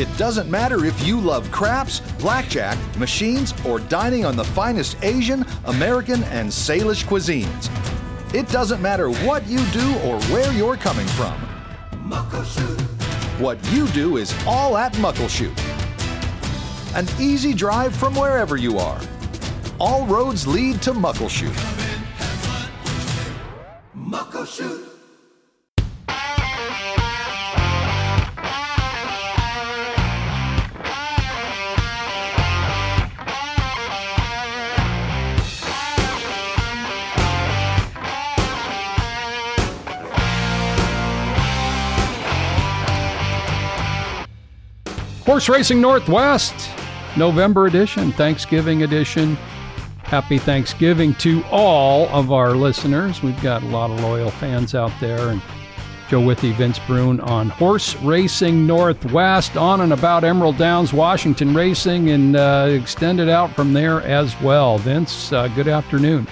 It doesn't matter if you love craps, blackjack, machines, or dining on the finest Asian, American, and Salish cuisines. It doesn't matter what you do or where you're coming from. Muckleshoot. What you do is all at Muckleshoot. An easy drive from wherever you are. All roads lead to Muckleshoot. Muckleshoot. Horse Racing Northwest, November edition, Thanksgiving edition. Happy Thanksgiving to all of our listeners. We've got a lot of loyal fans out there. And Joe Withy, Vince Bruun on Horse Racing Northwest, on and about Emerald Downs, Washington Racing, and uh, extended out from there as well. Vince, uh, good afternoon.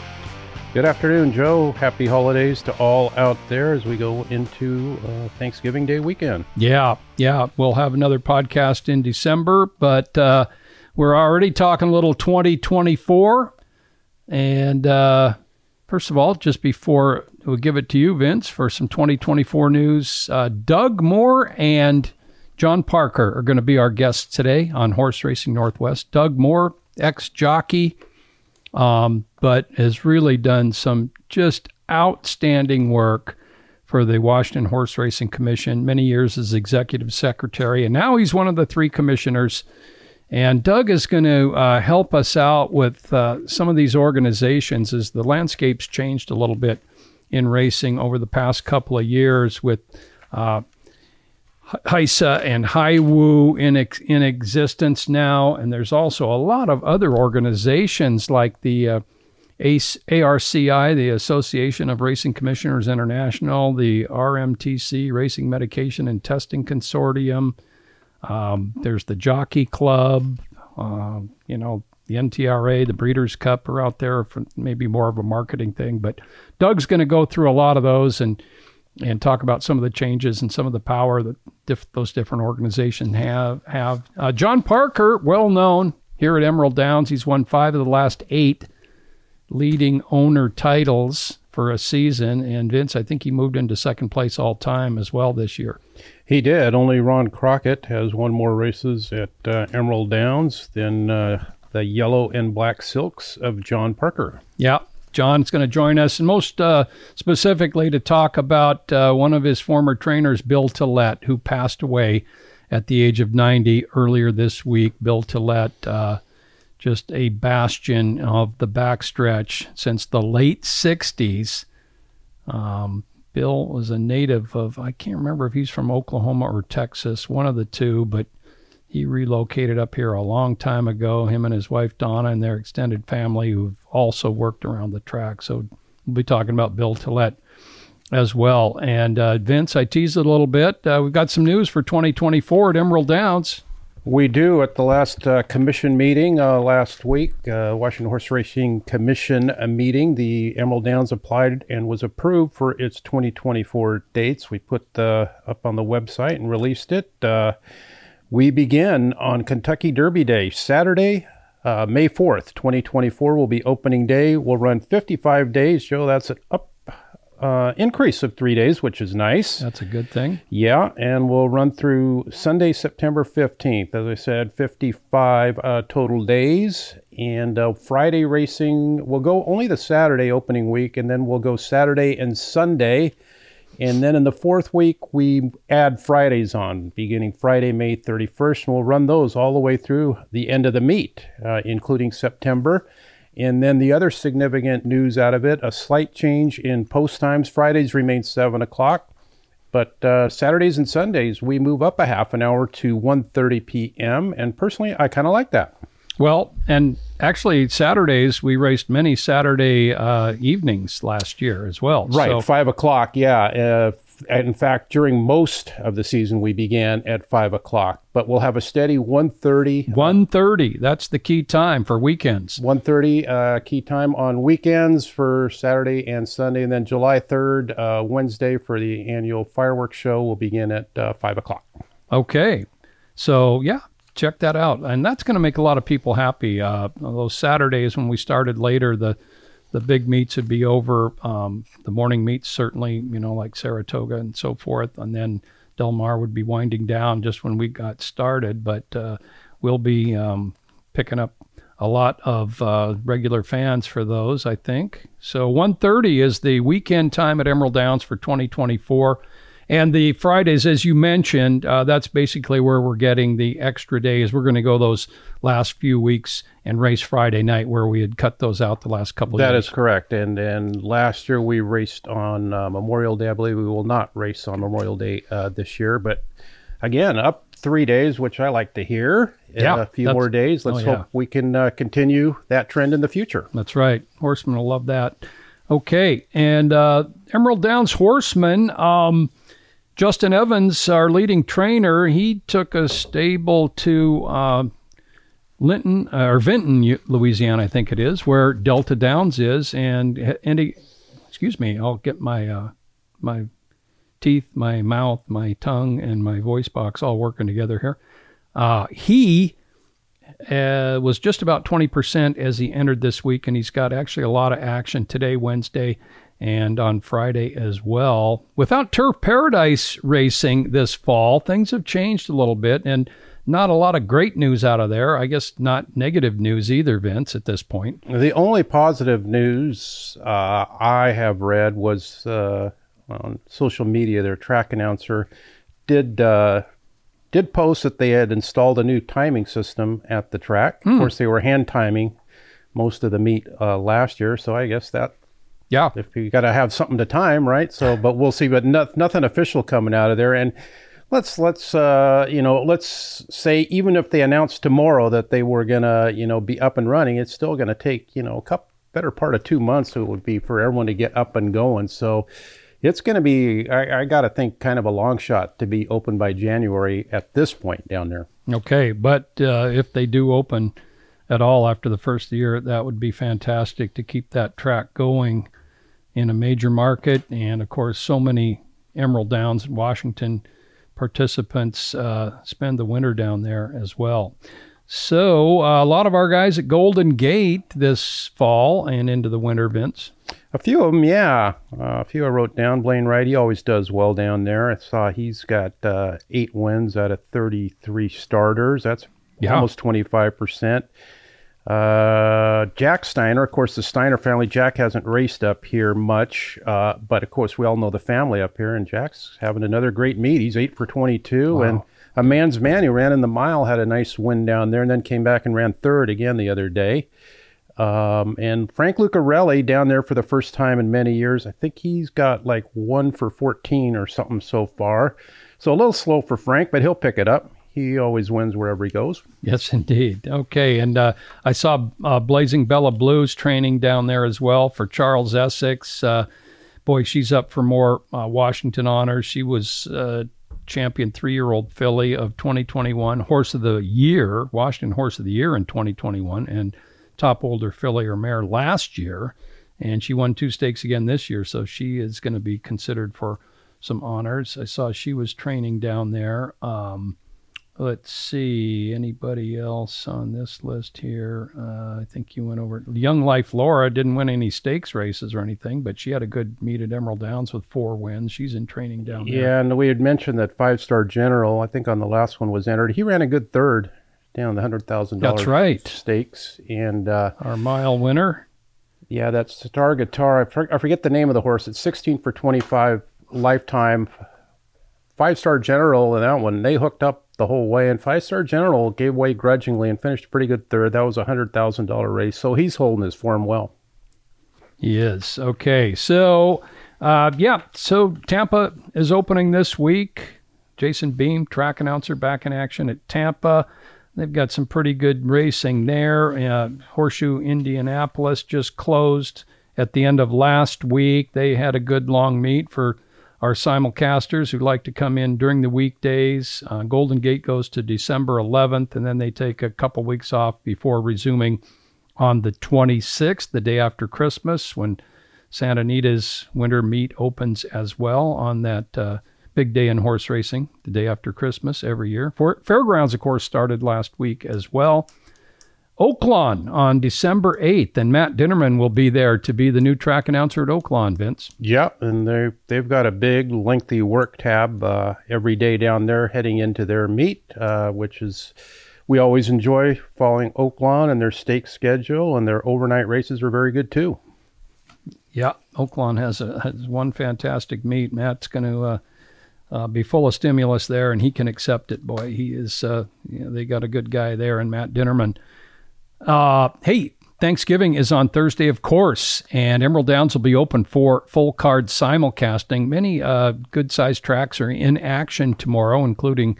Good afternoon, Joe. Happy holidays to all out there as we go into uh, Thanksgiving Day weekend. Yeah, yeah. We'll have another podcast in December, but uh, we're already talking a little 2024. And uh, first of all, just before we give it to you, Vince, for some 2024 news, uh, Doug Moore and John Parker are going to be our guests today on Horse Racing Northwest. Doug Moore, ex jockey um, but has really done some just outstanding work for the Washington Horse Racing Commission, many years as executive secretary, and now he's one of the three commissioners. And Doug is going to uh, help us out with uh, some of these organizations as the landscape's changed a little bit in racing over the past couple of years with uh, HISA and HIWU in, ex- in existence now. And there's also a lot of other organizations like the uh, ARCI, the Association of Racing Commissioners International, the RMTC, Racing Medication and Testing Consortium. Um, there's the Jockey Club, uh, you know, the NTRA, the Breeders' Cup are out there for maybe more of a marketing thing. But Doug's going to go through a lot of those and and talk about some of the changes and some of the power that diff- those different organizations have. Have uh, John Parker, well known here at Emerald Downs, he's won five of the last eight leading owner titles for a season. And Vince, I think he moved into second place all time as well this year. He did. Only Ron Crockett has won more races at uh, Emerald Downs than uh, the yellow and black silks of John Parker. Yeah, John's going to join us, and most uh, specifically to talk about uh, one of his former trainers, Bill Tollett, who passed away at the age of 90 earlier this week. Bill Tollett, uh, just a bastion of the backstretch since the late 60s. Um, Bill was a native of, I can't remember if he's from Oklahoma or Texas, one of the two, but he relocated up here a long time ago. Him and his wife Donna and their extended family, who've also worked around the track. So we'll be talking about Bill Tollett as well. And uh, Vince, I teased a little bit. Uh, we've got some news for 2024 at Emerald Downs. We do. At the last uh, commission meeting uh, last week, uh, Washington Horse Racing Commission uh, meeting, the Emerald Downs applied and was approved for its 2024 dates. We put the up on the website and released it. Uh, we begin on Kentucky Derby Day, Saturday, uh, May 4th, 2024 will be opening day. We'll run 55 days, Joe. That's an up uh, increase of three days, which is nice. That's a good thing. Yeah, and we'll run through Sunday, September 15th. As I said, 55 uh, total days. And uh, Friday racing, we'll go only the Saturday opening week, and then we'll go Saturday and Sunday and then in the fourth week, we add Fridays on, beginning Friday, May 31st, and we'll run those all the way through the end of the meet, uh, including September. And then the other significant news out of it, a slight change in post times. Fridays remain 7 o'clock, but uh, Saturdays and Sundays, we move up a half an hour to 1.30 p.m., and personally, I kind of like that. Well, and actually, Saturdays we raced many Saturday uh, evenings last year as well. Right, so, five o'clock. Yeah. Uh, in fact, during most of the season, we began at five o'clock. But we'll have a steady 1.30. 1.30. That's the key time for weekends. 1.30 uh, key time on weekends for Saturday and Sunday. And then July 3rd, uh, Wednesday, for the annual fireworks show will begin at uh, 5 o'clock. Okay. So yeah, check that out, and that's going to make a lot of people happy. Uh, those Saturdays when we started later, the the big meets would be over. Um, the morning meets certainly, you know, like Saratoga and so forth, and then Del Mar would be winding down just when we got started. But uh, we'll be um, picking up a lot of uh, regular fans for those, I think. So 1:30 is the weekend time at Emerald Downs for 2024. And the Fridays, as you mentioned, uh, that's basically where we're getting the extra days. We're going to go those last few weeks and race Friday night, where we had cut those out the last couple of That years. is correct. And and last year we raced on uh, Memorial Day. I believe we will not race on Memorial Day uh, this year. But again, up three days, which I like to hear. In Yeah, a few more days. Let's oh, yeah. hope we can uh, continue that trend in the future. That's right. Horsemen will love that. Okay. And uh, Emerald Downs Horsemen. um, Justin Evans, our leading trainer, he took a stable to uh, Linton or Vinton, Louisiana, I think it is, where Delta Downs is. And, and he, excuse me, I'll get my, uh, my teeth, my mouth, my tongue, and my voice box all working together here. Uh, he uh, was just about 20% as he entered this week, and he's got actually a lot of action today, Wednesday, and on Friday as well. Without Turf Paradise racing this fall, things have changed a little bit, and not a lot of great news out of there. I guess not negative news either, Vince, at this point. The only positive news uh, I have read was uh, on social media. Their track announcer did uh, did post that they had installed a new timing system at the track. Of course, they were hand timing most of the meet uh, last year, so I guess that Yeah. if you got to have something to time, right? So, but we'll see. But no, nothing official coming out of there. And let's let's uh, you know let's say even if they announced tomorrow that they were gonna you know be up and running, it's still gonna take you know a couple better part of two months. It would be for everyone to get up and going. So. It's going to be, I, I got to think, kind of a long shot to be open by January at this point down there. Okay, but uh, if they do open at all after the first year, that would be fantastic to keep that track going in a major market. And of course, so many Emerald Downs and Washington participants uh, spend the winter down there as well. So uh, a lot of our guys at Golden Gate this fall and into the winter, events. A few of them, yeah. Uh, a few I wrote down. Blaine Wright, he always does well down there. I saw he's got uh, eight wins out of 33 starters. That's Yeah. almost 25%. Uh, Jack Steiner, of course, the Steiner family. Jack hasn't raced up here much, uh, but of course, we all know the family up here, and Jack's having another great meet. He's eight for 22, and a man's man who ran in the mile had a nice win down there, and then came back and ran third again the other day. Um, and Frank Lucarelli down there for the first time in many years. I think he's got like one for 14 or something so far. So a little slow for Frank, but he'll pick it up. He always wins wherever he goes. Yes, indeed. Okay, and uh, I saw uh, Blazing Bella Blues training down there as well for Charles Essex. Uh, boy, she's up for more uh, Washington honors. She was uh, champion three-year-old filly of 2021, Horse of the Year, Washington Horse of the Year in 2021, and top older filly or mare last year. And she won two stakes again this year, so she is going to be considered for some honors. I saw she was training down there. Um, Let's see. Anybody else on this list here? Uh, I think you went over. Young Life Laura didn't win any stakes races or anything, but she had a good meet at Emerald Downs with four wins. She's in training down there. Yeah, and we had mentioned that five star general, I think on the last one was entered. He ran a good third down the hundred thousand dollars That's right. stakes. And uh, Our mile winner. yeah, that's Sitar Guitar. I, for, I forget the name of the horse. It's sixteen for twenty five lifetime. Five star general in that one, they hooked up the whole way, and five star general gave way grudgingly and finished a pretty good third. That was a hundred thousand dollar race, so he's holding his form well. He is. Okay. So, uh, yeah. So Tampa is opening this week. Jason Beem, track announcer, back in action at Tampa. They've got some pretty good racing there. Uh, Horseshoe Indianapolis just closed at the end of last week. They had a good long meet for our simulcasters who like to come in during the weekdays. Uh, Golden Gate goes to December 11th, and then they take a couple weeks off before resuming on the 26th, the day after Christmas, when Santa Anita's winter meet opens as well on that uh, big day in horse racing, the day after Christmas every year. For, Fairgrounds, of course, started last week as well. Oaklawn on December 8th, and Matt Dinnerman will be there to be the new track announcer at Oaklawn, Vince. Yeah, and they they've got a big, lengthy work tab uh, every day down there heading into their meet, uh, which is we always enjoy following Oaklawn and their stake schedule, and their overnight races are very good too. Yeah, Oaklawn has, a, has one fantastic meet. Matt's going to uh, uh, be full of stimulus there, and he can accept it. Boy, he is. Uh, you know, they got a good guy there, and Matt Dinnerman. Uh, hey, Thanksgiving is on Thursday, of course, and Emerald Downs will be open for full card simulcasting. Many uh, good sized tracks are in action tomorrow, including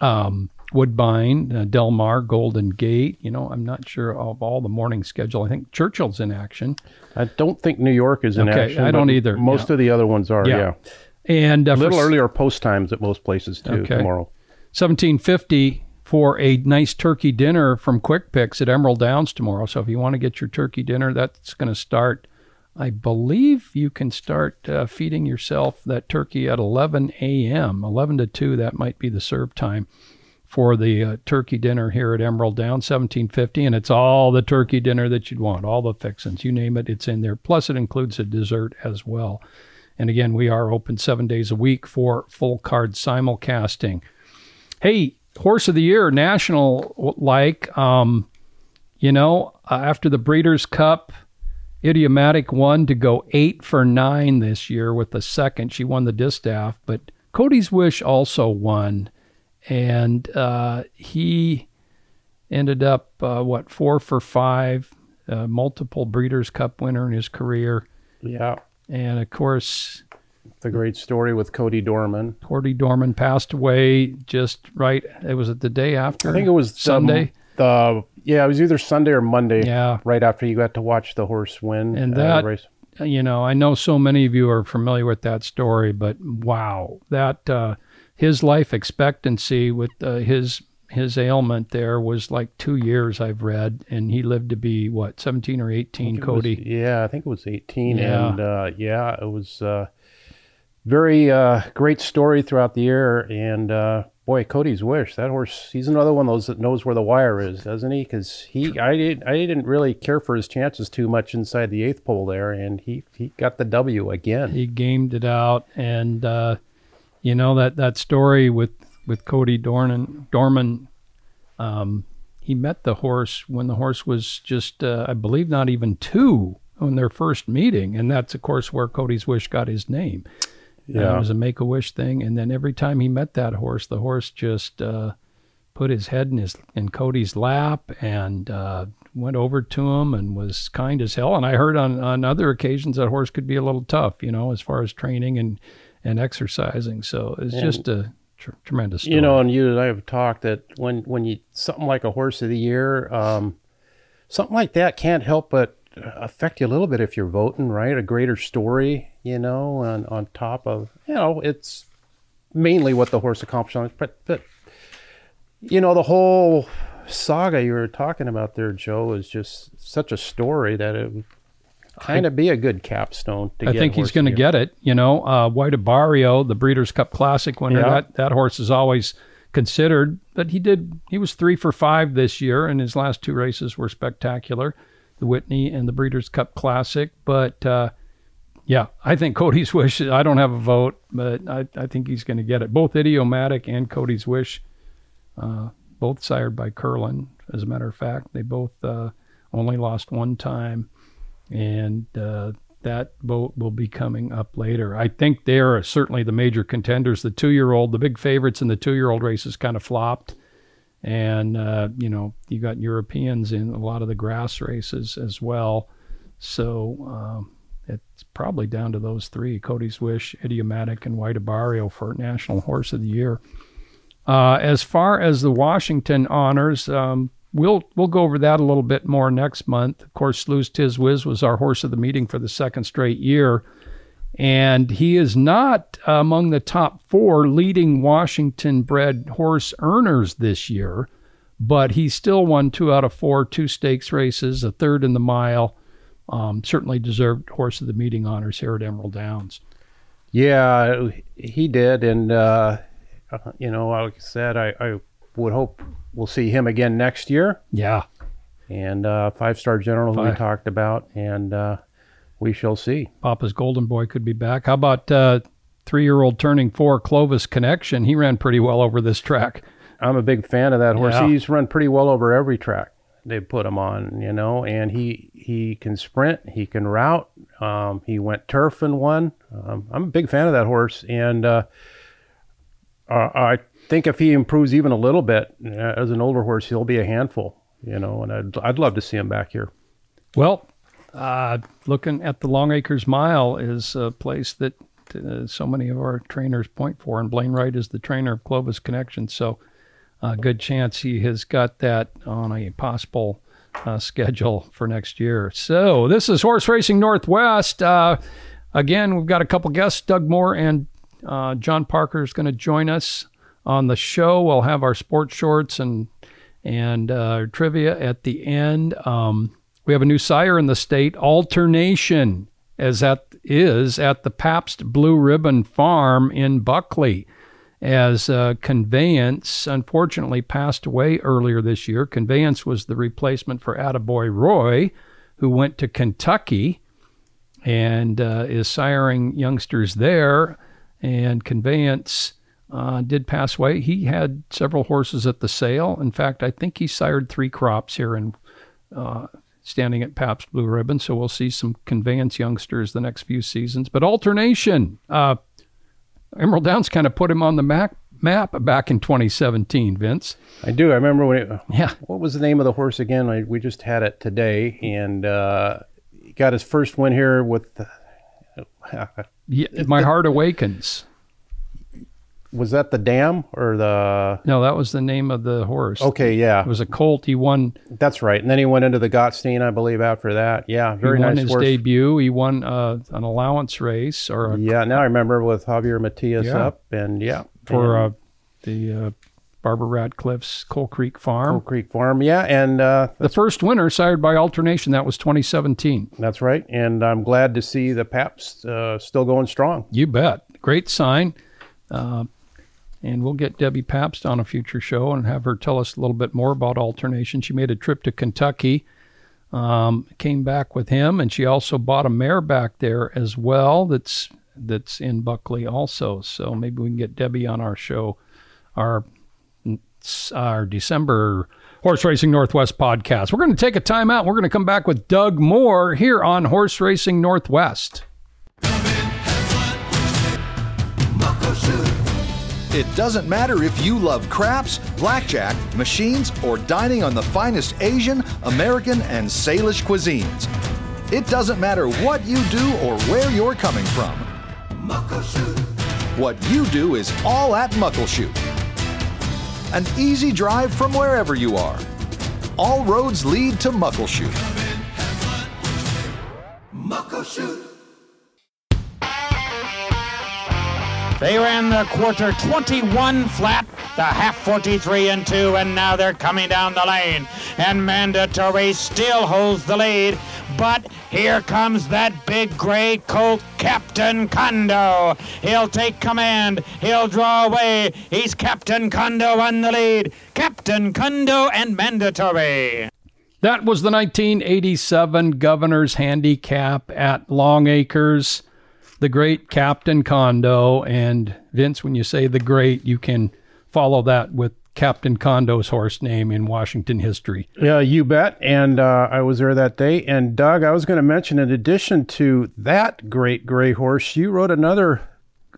um, Woodbine, uh, Del Mar, Golden Gate. You know, I'm not sure of all the morning schedule. I think Churchill's in action. I don't think New York is in Okay, action. I don't either, Most yeah. of the other ones are. Yeah. Yeah, And uh, a little earlier post times at most places too Okay. tomorrow. 1750 for a nice turkey dinner from Quick Pix at Emerald Downs tomorrow. So if you want to get your turkey dinner, that's going to start. I believe you can start uh, feeding yourself that turkey at 11 a.m. 11 to 2. That might be the serve time for the uh, turkey dinner here at Emerald Downs, 1750, and it's all the turkey dinner that you'd want, all the fixings, you name it, it's in there. Plus, it includes a dessert as well. And again, we are open seven days a week for full card simulcasting. Hey, horse of the year, national like, um, you know, uh, after the Breeders' Cup, Idiomatic won to go eight for nine this year with the second. She won the distaff, but Cody's Wish also won, and uh, he ended up uh, what four for five, uh, multiple Breeders' Cup winner in his career, Yeah, and of course the great story with Cody Dorman. Cody Dorman passed away just right. It was the day after. I think it was Sunday. The, yeah, it was either Sunday or Monday. Yeah. right after you got to watch the horse win And uh, the that- race. you know, I know so many of you are familiar with that story, but wow, that uh, his life expectancy with uh, his his ailment there was like two years. I've read, and he lived to be what seventeen or eighteen. It was- Cody, yeah, I think it was 18. Yeah. And uh, yeah, it was uh, very uh, great story throughout the year. And uh, boy, Cody's Wish, that horse, he's another one of those that knows where the wire is, doesn't he? Because he, I, didn't, I didn't really care for his chances too much inside the eighth pole there. And he, he got the W again. he gamed it out, and uh, you know that that story with with Cody Dornan Dorman. Um, he met the horse when the horse was just, uh, I believe, not even two on their first meeting, and that's of course where Cody's Wish got his name. Yeah. it was a make a wish thing, and then every time he met that horse, the horse just uh, put his head in his in Cody's lap and uh, went over to him and was kind as hell. And I heard on on other occasions that horse could be a little tough, you know, as far as training and and exercising. So it's And- just a tr- tremendous story. You know, and you and I have talked that when when you something like a horse of the year, um, something like that can't help but affect you a little bit if you're voting, right? A greater story, you know, on on top of you know, it's mainly what the horse accomplished on it, but but you know, the whole saga you were talking about there, Joe, is just such a story that it would kind of be a good capstone. To I think he's going to get it. You know, uh, White Abarrio, the Breeders' Cup Classic winner, Yeah. that that horse is always considered. But he did. He was three for five this year, and his last two races were spectacular, the Whitney and the Breeders' Cup Classic. But uh, yeah, I think Cody's Wish. I don't have a vote, but I, I think he's going to get it. Both Idiomatic and Cody's Wish, uh, both sired by Curlin. As a matter of fact, they both uh, only lost one time and uh, that vote will be coming up later. I think they're certainly the major contenders. The two-year-old, the big favorites in the two-year-old races, kind of flopped, and uh, you know you got Europeans in a lot of the grass races as well. So um, it's probably down to those three: Cody's Wish, Idiomatic, and White Abarrio for National Horse of the Year. Uh, as far as the Washington honors, um, we'll we'll go over that a little bit more next month. Of course, Slew's Tiz Wiz was our horse of the meeting for the second straight year, and he is not among the top four leading Washington-bred horse earners this year, but he still won two out of four, two stakes races, a third in the mile. Um, certainly deserved horse of the meeting honors here at Emerald Downs. Yeah, he did, and uh, uh, you know, like I said, I, I would hope we'll see him again next year. Yeah. And uh, five star general who we talked about, and uh, we shall see. Papa's Golden Boy could be back. How about uh, three year old turning four, Clovis Connection? He ran pretty well over this track. I'm a big fan of that horse. Yeah. He's run pretty well over every track they put him on, you know, and he he can sprint, he can route. Um, he went turf and won. Um, I'm a big fan of that horse, and uh, uh, I think if he improves even a little bit uh, as an older horse, he'll be a handful, you know. And I'd I'd love to see him back here. Well, uh, looking at the Long Acres Mile is a place that uh, so many of our trainers point for, and Blaine Wright is the trainer of Clovis Connection. So, a good chance he has got that on a possible uh, schedule for next year. So, this is Horse Racing Northwest. Uh, again, we've got a couple guests. Doug Moore and uh, John Parker is going to join us on the show. We'll have our sports shorts and and uh, trivia at the end. Um, we have a new sire in the state, Alternation, as that is at the Pabst Blue Ribbon Farm in Buckley. As uh, Conveyance unfortunately passed away earlier this year. Conveyance was the replacement for Attaboy Roy, who went to Kentucky and uh, is siring youngsters there. And Conveyance uh, did pass away. He had several horses at the sale. In fact, I think he sired three crops here in uh, standing at Pabst Blue Ribbon. So we'll see some Conveyance youngsters the next few seasons. But alternation, uh, Emerald Downs kind of put him on the map, map back in 2017, Vince. I do. I remember when. It, Yeah. What was the name of the horse again? I, we just had it today, and uh, he got his first win here with. yeah my heart awakens. Was that the dam or the? No, that was the name of the horse. Okay, yeah, It was a colt. He won. that's right. And then he went into the Gottstein, I believe, after that. Yeah, very he won nice his horse. debut. He won uh, an allowance race or a, Yeah, now I remember with Javier Matias Yeah. up, and yeah, for and uh, the uh, Barbara Radcliffe's Coal Creek Farm. Coal Creek Farm. Yeah, and uh, The first winner, sired by alternation, that was 2017. that's right. And I'm glad to see the Paps uh, still going strong. You bet. Great sign. Uh, and we'll get Debbie Pabst on a future show and have her tell us a little bit more about alternation. She made a trip to Kentucky, um, came back with him, and she also bought a mare back there as well. That's that's in Buckley also. So maybe we can get Debbie on our show, our our December Horse Racing Northwest podcast. We're going to take a time out. We're going to come back with Doug Moore here on Horse Racing Northwest. It doesn't matter if you love craps, blackjack, machines, or dining on the finest Asian, American, and Salish cuisines. It doesn't matter what you do or where you're coming from. Muckleshoot. What you do is all at Muckleshoot. An easy drive from wherever you are. All roads lead to Muckleshoot. They ran the quarter 21 flat, the half 43 and 2, and now they're coming down the lane. And Mandatory still holds the lead, but here comes that big gray colt, Captain Condo. He'll take command, he'll draw away. He's Captain Condo on the lead. Captain Condo and Mandatory. That was the 1987 Governor's Handicap at Long Acres. The great Captain Condo. And Vince, when you say the great, you can follow that with Captain Condo's horse name in Washington history. Yeah, you bet. And uh, I was there that day. And Doug, I was going to mention, in addition to that great gray horse, you rode another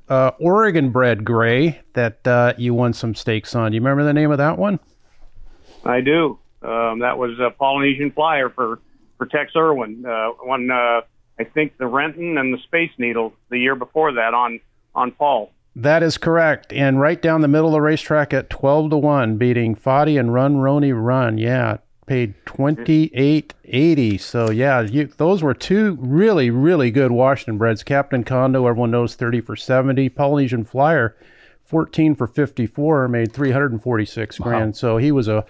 uh, Oregon bred gray that uh, you won some stakes on. Do you remember the name of that one? I do. Um, that was a Polynesian Flyer for for Tex Irwin. Uh, won, uh, I think, the Renton and the Space Needle the year before that on on Paul. That is correct. And right down the middle of the racetrack at 12 to 1, beating Foddy and Run Roni Run. Yeah, paid 28.80. So yeah, you, those were two really really good Washington breds. Captain Condo, everyone knows 30 for 70. Polynesian Flyer 14 for 54, made 346 grand. So he was a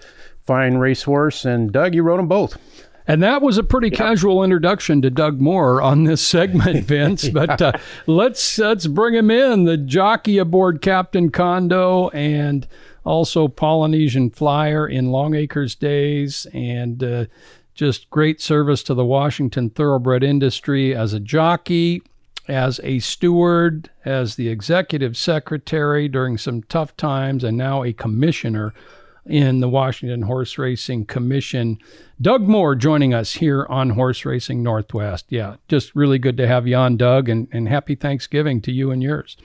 fine racehorse and Doug, you rode them both. And that was a pretty yep. casual introduction to Doug Moore on this segment, Vince. But uh, let's let's bring him in. The jockey aboard Captain Condo and also Polynesian Flyer in Longacres days, and uh, just great service to the Washington thoroughbred industry as a jockey, as a steward, as the executive secretary during some tough times, and now a commissioner in the Washington Horse Racing Commission. Doug Moore joining us here on Horse Racing Northwest. Yeah, just really good to have you on, Doug, and, and happy Thanksgiving to you and yours.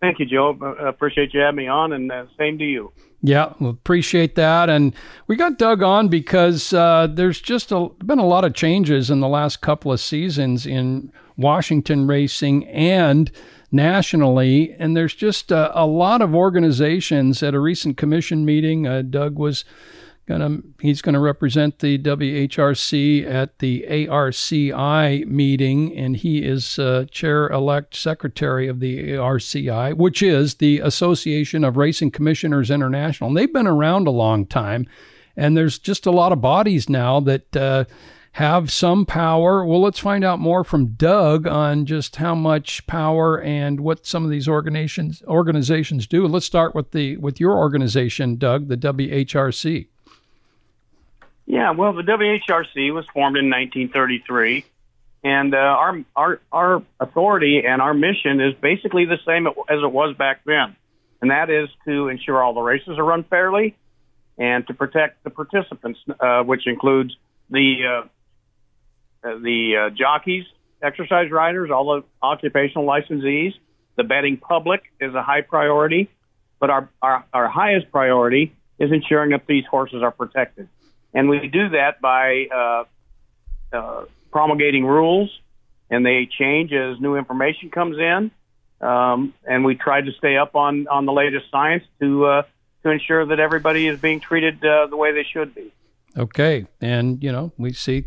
Thank you, Joe. I appreciate you having me on, and uh, same to you. Yeah, well, appreciate that. And we got Doug on because uh, there's just a, been a lot of changes in the last couple of seasons in Washington racing and nationally. And there's just a, a lot of organizations at a recent commission meeting. Uh, Doug was Gonna, he's going to represent the WHRC at the ARCI meeting, and he is uh, chair-elect secretary of the ARCI, which is the Association of Racing Commissioners International. And they've been around a long time, and there's just a lot of bodies now that uh, have some power. Well, let's find out more from Doug on just how much power and what some of these organizations organizations do. Let's start with the with your organization, Doug, the WHRC. Yeah, well, the WHRC was formed in 1933, and uh, our our our authority and our mission is basically the same as it was back then, and that is to ensure all the races are run fairly, and to protect the participants, uh, which includes the uh, the uh, jockeys, exercise riders, all the occupational licensees. The betting public is a high priority, but our, our, our highest priority is ensuring that these horses are protected. And we do that by uh, uh, promulgating rules, and they change as new information comes in. Um, and we try to stay up on, on the latest science to uh, to ensure that everybody is being treated uh, the way they should be. Okay, and you know we see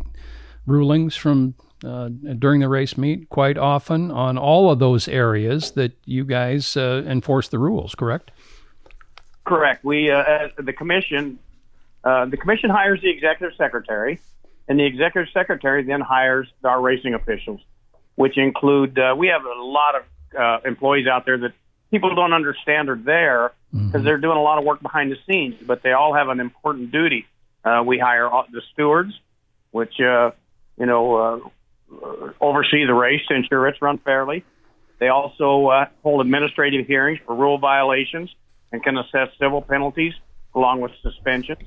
rulings from uh, during the race meet quite often on all of those areas that you guys uh, enforce the rules. Correct? Correct. We uh, the commission uh, the commission hires the executive secretary, and the executive secretary then hires our racing officials, which include uh, we have a lot of uh, employees out there that people don't understand are there because mm-hmm. they're doing a lot of work behind the scenes, but they all have an important duty. Uh, we hire the stewards, which uh, you know uh, oversee the race to ensure it's run fairly. They also uh, hold administrative hearings for rule violations and can assess civil penalties along with suspensions.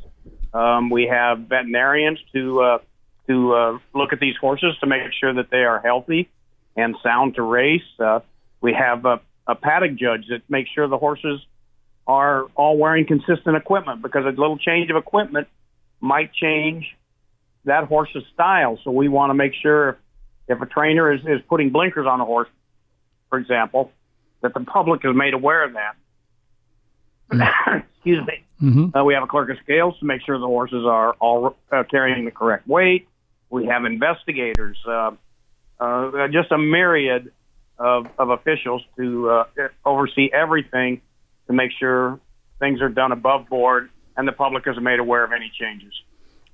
Um, we have veterinarians to uh, to uh, look at these horses to make sure that they are healthy and sound to race. Uh, we have a, a paddock judge that makes sure the horses are all wearing consistent equipment because a little change of equipment might change that horse's style. So we want to make sure if, if a trainer is, is putting blinkers on a horse, for example, that the public is made aware of that. Mm. Excuse me. Mm-hmm. Uh, we have a clerk of scales to make sure the horses are all uh, carrying the correct weight. We have investigators, uh, uh, just a myriad of, of officials to uh, oversee everything to make sure things are done above board and the public is made aware of any changes.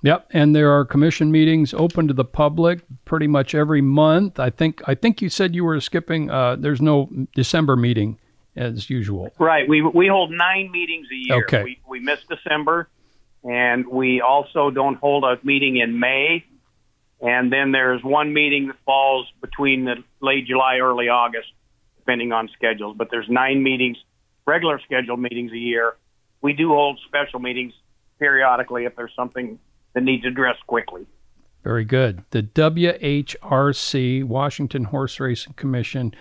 Yep, and there are commission meetings open to the public pretty much every month. I think I think you said you were skipping. Uh, there's no December meeting as usual. Right. We we hold nine meetings a year. Okay. We we miss December, and we also don't hold a meeting in May. And then there's one meeting that falls between the late July, early August, depending on schedules. But there's nine meetings, regular scheduled meetings a year. We do hold special meetings periodically if there's something that needs addressed quickly. Very good. The WHRC, Washington Horse Racing Commission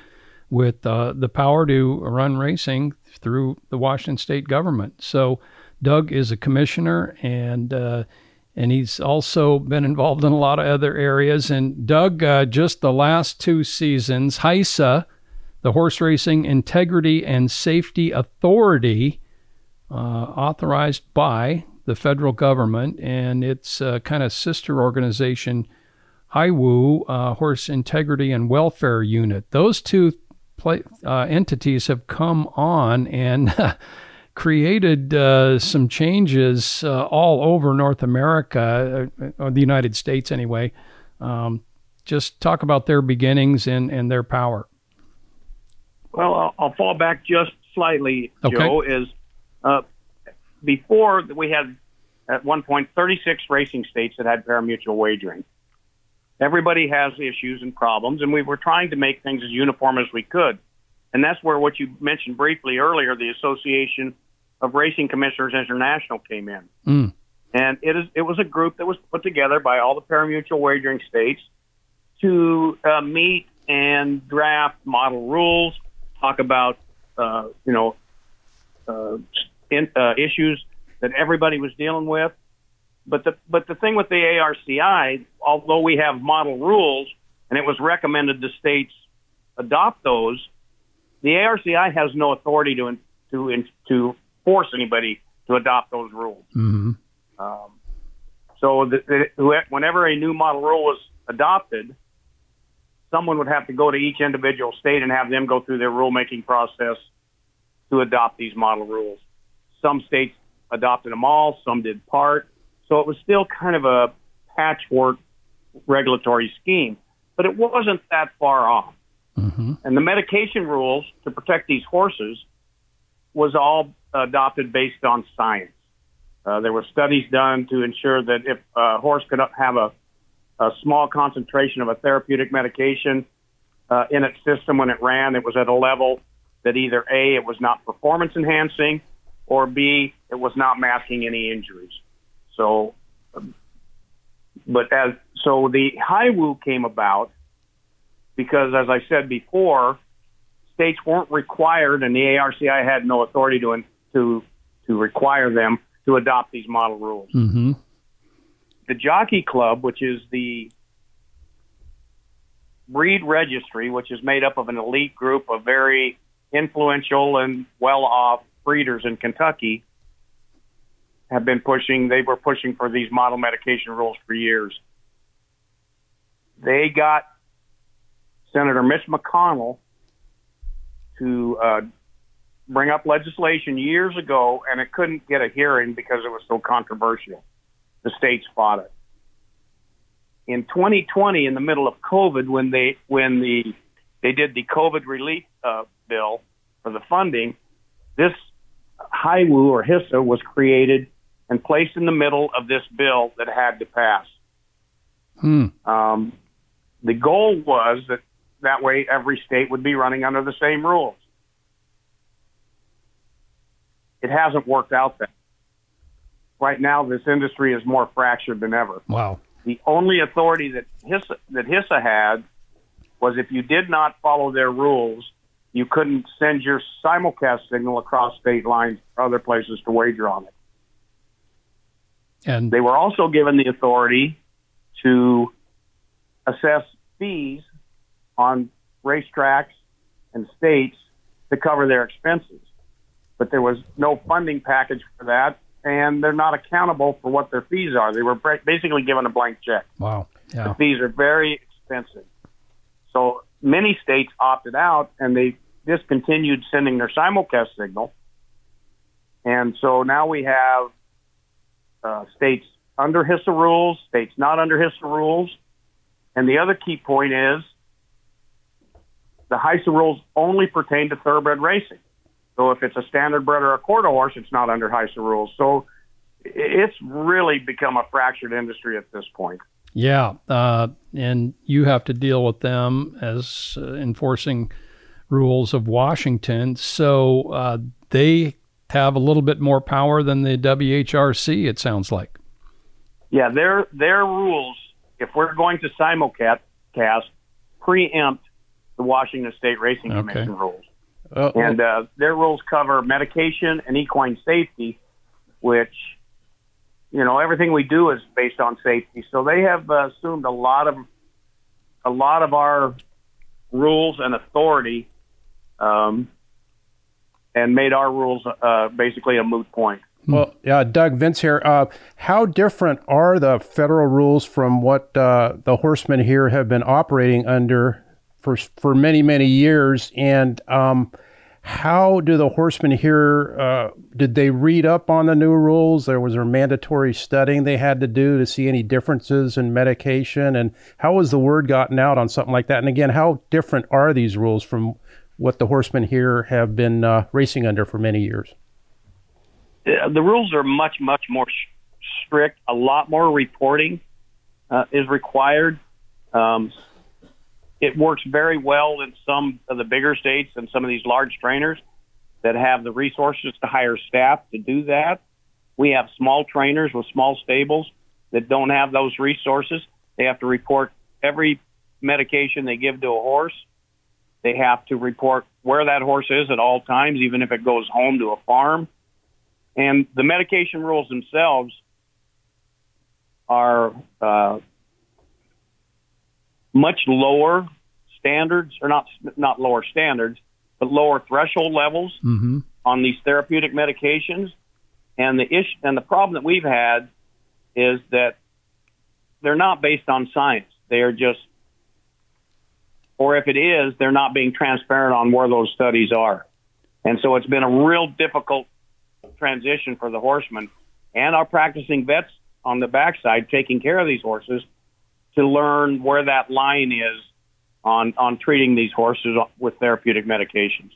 with uh, the power to run racing through the Washington state government. So Doug is a commissioner and uh, and he's also been involved in a lot of other areas. And Doug, uh, just the last two seasons, HISA, the Horse Racing Integrity and Safety Authority, uh, authorized by the federal government, and its uh, kind of sister organization, HIWU, uh, Horse Integrity and Welfare Unit. Those two play, uh, entities have come on and created uh, some changes uh, all over North America, uh, or the United States anyway. Um, just talk about their beginnings and, and their power. Well, I'll, I'll fall back just slightly, okay. Joe. Is uh, before we had at one point 36 racing states that had parimutuel wagering. Everybody has issues and problems, and we were trying to make things as uniform as we could. And that's where what you mentioned briefly earlier, the Association of Racing Commissioners International came in. Mm. And it is it was a group that was put together by all the parimutuel wagering states to uh, meet and draft model rules, talk about uh, you know uh, in, uh, issues that everybody was dealing with. But the but the thing with the ARCI, although we have model rules and it was recommended the states adopt those, the ARCI has no authority to to to force anybody to adopt those rules. Mm-hmm. Um, so the, the, whenever a new model rule was adopted, someone would have to go to each individual state and have them go through their rulemaking process to adopt these model rules. Some states adopted them all, some did part. So it was still kind of a patchwork regulatory scheme, but it wasn't that far off. Mm-hmm. And the medication rules to protect these horses was all adopted based on science. Uh, there were studies done to ensure that if a horse could have a, a small concentration of a therapeutic medication uh, in its system when it ran, it was at a level that either A, it was not performance enhancing, or B, it was not masking any injuries. So, but as so the HIWU came about because, as I said before, states weren't required, and the ARCI had no authority to to to require them to adopt these model rules. Mm-hmm. The Jockey Club, which is the breed registry, which is made up of an elite group of very influential and well-off breeders in Kentucky, have been pushing. They were pushing for these model medication rules for years. They got Senator Mitch McConnell to uh, bring up legislation years ago, and it couldn't get a hearing because it was so controversial. The states fought it. In 2020, in the middle of COVID, when they when the they did the COVID relief uh, bill for the funding, this HIWU or HISA was created and placed in the middle of this bill that had to pass. Hmm. Um, the goal was that that way every state would be running under the same rules. It hasn't worked out that. Right now, this industry is more fractured than ever. Wow. The only authority that HISA, that HISA had was if you did not follow their rules, you couldn't send your simulcast signal across state lines or other places to wager on it. And they were also given the authority to assess fees on racetracks and states to cover their expenses. But there was no funding package for that, and they're not accountable for what their fees are. They were basically given a blank check. Wow. Yeah. The fees are very expensive. So many states opted out and they discontinued sending their simulcast signal. And so now we have uh, states under HISA rules, states not under HISA rules. And the other key point is the HISA rules only pertain to thoroughbred racing. So if it's a standard bred or a quarter horse, it's not under HISA rules. So it's really become a fractured industry at this point. Yeah, uh, and you have to deal with them as uh, enforcing rules of Washington. So uh, they have a little bit more power than the WHRC. It sounds like. Yeah, their their rules. If we're going to simulcast, preempt the Washington State Racing okay. Commission rules, uh, and uh, their rules cover medication and equine safety, which you know everything we do is based on safety. So they have uh, assumed a lot of a lot of our rules and authority um, and made our rules uh, basically a moot point. Well, yeah, Doug Vince here. Uh, how different are the federal rules from what uh, the horsemen here have been operating under for for many many years? And um, How do the horsemen here? Uh, did they read up on the new rules? There was there mandatory studying they had to do to see any differences in medication, and how was the word gotten out on something like that? And again, how different are these rules from what the horsemen here have been uh, racing under for many years? The rules are much, much more strict. A lot more reporting uh, is required. Um, it works very well in some of the bigger states and some of these large trainers that have the resources to hire staff to do that. We have small trainers with small stables that don't have those resources. They have to report every medication they give to a horse. They have to report where that horse is at all times, even if it goes home to a farm. And the medication rules themselves are uh, much lower standards, or not not lower standards, but lower threshold levels Mm-hmm. on these therapeutic medications. And the issue and the problem that we've had is that they're not based on science. They are just, or if it is, they're not being transparent on where those studies are. And so it's been a real difficult transition for the horsemen and our practicing vets on the backside taking care of these horses to learn where that line is on on treating these horses with therapeutic medications.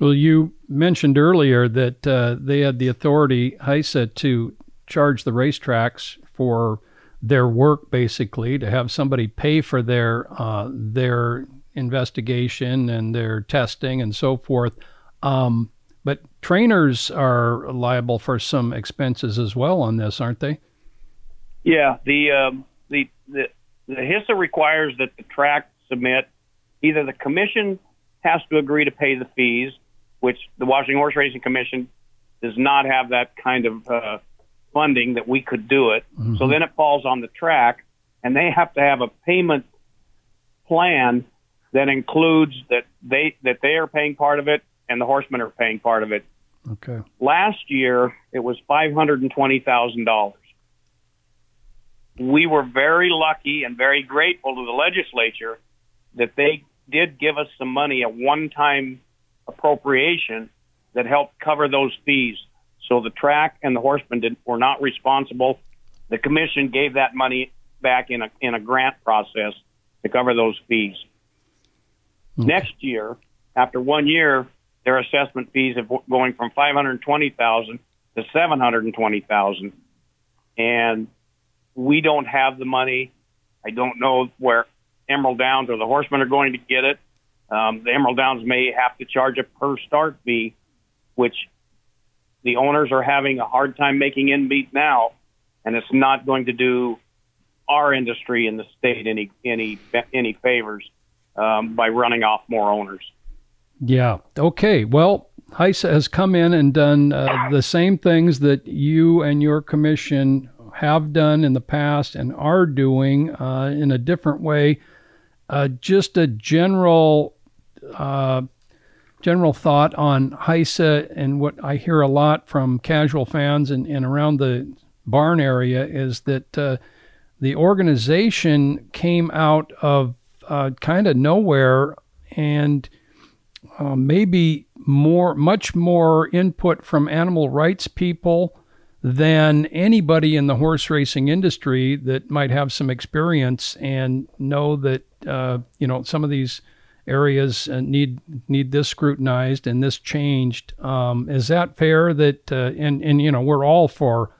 Well, you mentioned earlier that uh, they had the authority, HISA, to charge the racetracks for their work, basically, to have somebody pay for their uh, their investigation and their testing and so forth. Um, but trainers are liable for some expenses as well on this, aren't they? Yeah, the um, the the the HISA requires that the track submit either the commission has to agree to pay the fees, which the Washington Horse Racing Commission does not have that kind of uh, funding that we could do it. So then it falls on the track, and they have to have a payment plan that includes that they that they are paying part of it and the horsemen are paying part of it. Okay. Last year, it was five hundred and twenty thousand dollars. We were very lucky and very grateful to the legislature that they did give us some money, a one-time appropriation that helped cover those fees. So the track and the horsemen did, were not responsible. The commission gave that money back in a in a grant process to cover those fees. Next year, after one year, their assessment fees are going from five hundred twenty thousand to seven hundred twenty thousand, and we don't have the money. I don't know where Emerald Downs or the Horsemen are going to get it. Um, the Emerald Downs may have to charge a per start fee, which the owners are having a hard time making in beat now, and it's not going to do our industry in the state any any any favors um, by running off more owners. Yeah. Okay. Well, HISA has come in and done uh, the same things that you and your commission have done in the past and are doing uh, in a different way. Uh, just a general uh, general thought on HISA and what I hear a lot from casual fans and, and around the barn area is that uh, the organization came out of uh, kind of nowhere and uh, maybe more, much more input from animal rights people than anybody in the horse racing industry that might have some experience and know that uh, you know some of these areas uh, need need this scrutinized and this changed. Um, is that fair? That uh, and and you know we're all for.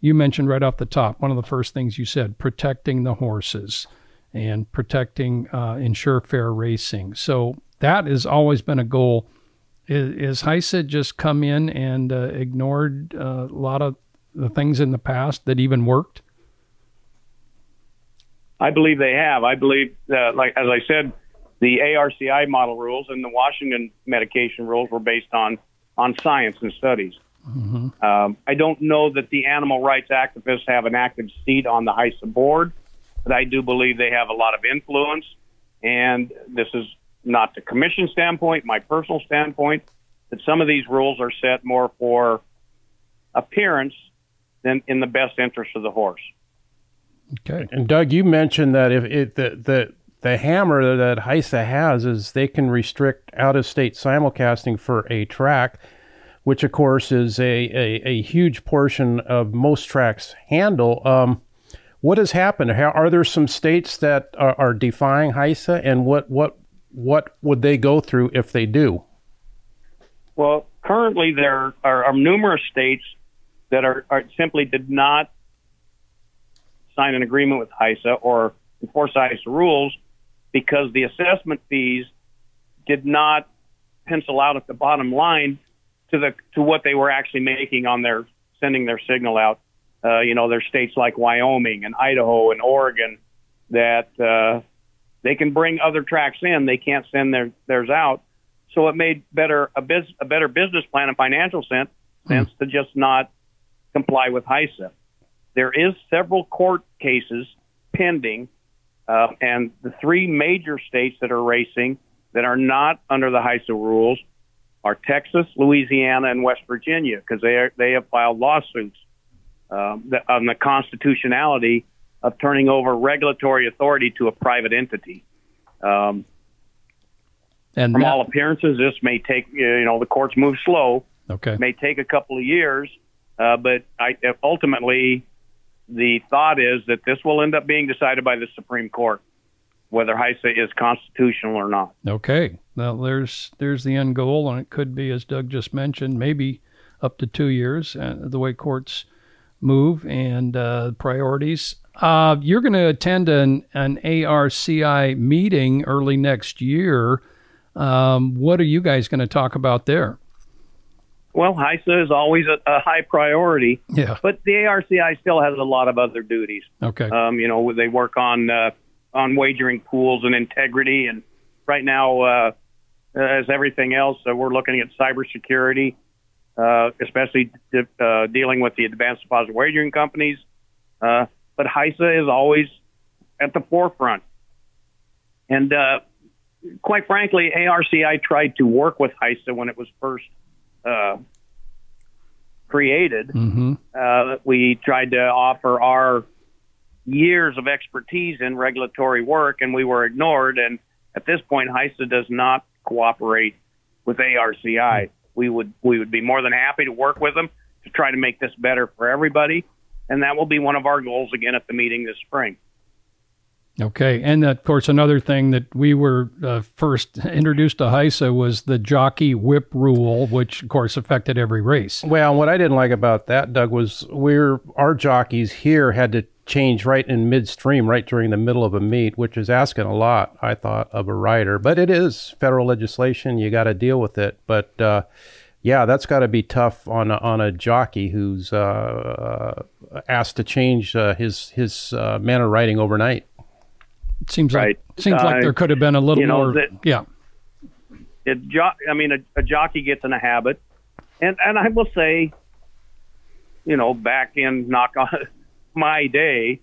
You mentioned right off the top one of the first things you said: protecting the horses and protecting uh, ensure fair racing. So that has always been a goal. Is, is HISA just come in and uh, ignored uh, a lot of the things in the past that even worked? I believe they have. I believe, uh, like as I said, the ARCI model rules and the Washington medication rules were based on on science and studies. Um, I don't know that the animal rights activists have an active seat on the HISA board, but I do believe they have a lot of influence. And this is not the commission standpoint, my personal standpoint, that some of these rules are set more for appearance than in the best interest of the horse. Okay. And Doug, you mentioned that if it that that the hammer that HISA has is they can restrict out of state simulcasting for a track, which of course is a, a, a huge portion of most tracks handle. Um, what has happened? Are there some states that are, are defying HISA, and what what what would they go through if they do? Well, currently there are, are numerous states that are, are, simply did not sign an agreement with HISA or enforce HISA rules because the assessment fees did not pencil out at the bottom line to the to what they were actually making on their sending their signal out. Uh, you know, there's states like Wyoming and Idaho and Oregon that uh, they can bring other tracks in. They can't send their theirs out. So it made better a, biz, a better business plan and financial sense, hmm. sense to just not comply with HISA. There is several court cases pending, uh, and the three major states that are racing that are not under the HISA rules are Texas, Louisiana, and West Virginia because they are, they have filed lawsuits um, on the constitutionality of turning over regulatory authority to a private entity. Um, and from that, all appearances, this may take you know the courts move slow. Okay, may take a couple of years, uh, but I, ultimately the thought is that this will end up being decided by the Supreme Court, whether HISA is constitutional or not. Okay, well there's there's the end goal, and it could be, as Doug just mentioned, maybe up to two years. Uh, the way courts move and uh, priorities. Uh, you're going to attend an, an ARCI meeting early next year. Um, what are you guys going to talk about there? Well, HISA is always a, a, high priority. Yeah. But the ARCI still has a lot of other duties. Okay. Um, you know, they work on uh, on wagering pools and integrity, and right now, uh, as everything else, uh, we're looking at cybersecurity, uh, especially uh, dealing with the advanced deposit wagering companies. Uh, but HISA is always at the forefront. And uh, quite frankly, ARCI tried to work with HISA when it was first uh, created. Mm-hmm. Uh, we tried to offer our years of expertise in regulatory work, and we were ignored. And at this point, HISA does not cooperate with ARCI. We would we would be more than happy to work with them to try to make this better for everybody, and that will be one of our goals again at the meeting this spring. Okay, and of course, another thing that we were uh, first introduced to HISA was the jockey whip rule, which of course affected every race. Well, what I didn't like about that, Doug, was we're our jockeys here had to change right in midstream, right during the middle of a meet, which is asking a lot, I thought, of a rider. But it is federal legislation; you got to deal with it. But uh, yeah, that's got to be tough on a, on a jockey who's uh, asked to change uh, his his uh, manner of riding overnight. Seems right. like seems uh, like there could have been a little you know, more. That, yeah. It jo- I mean, a, a jockey gets in a habit, and and I will say, you know, back in knock on my day,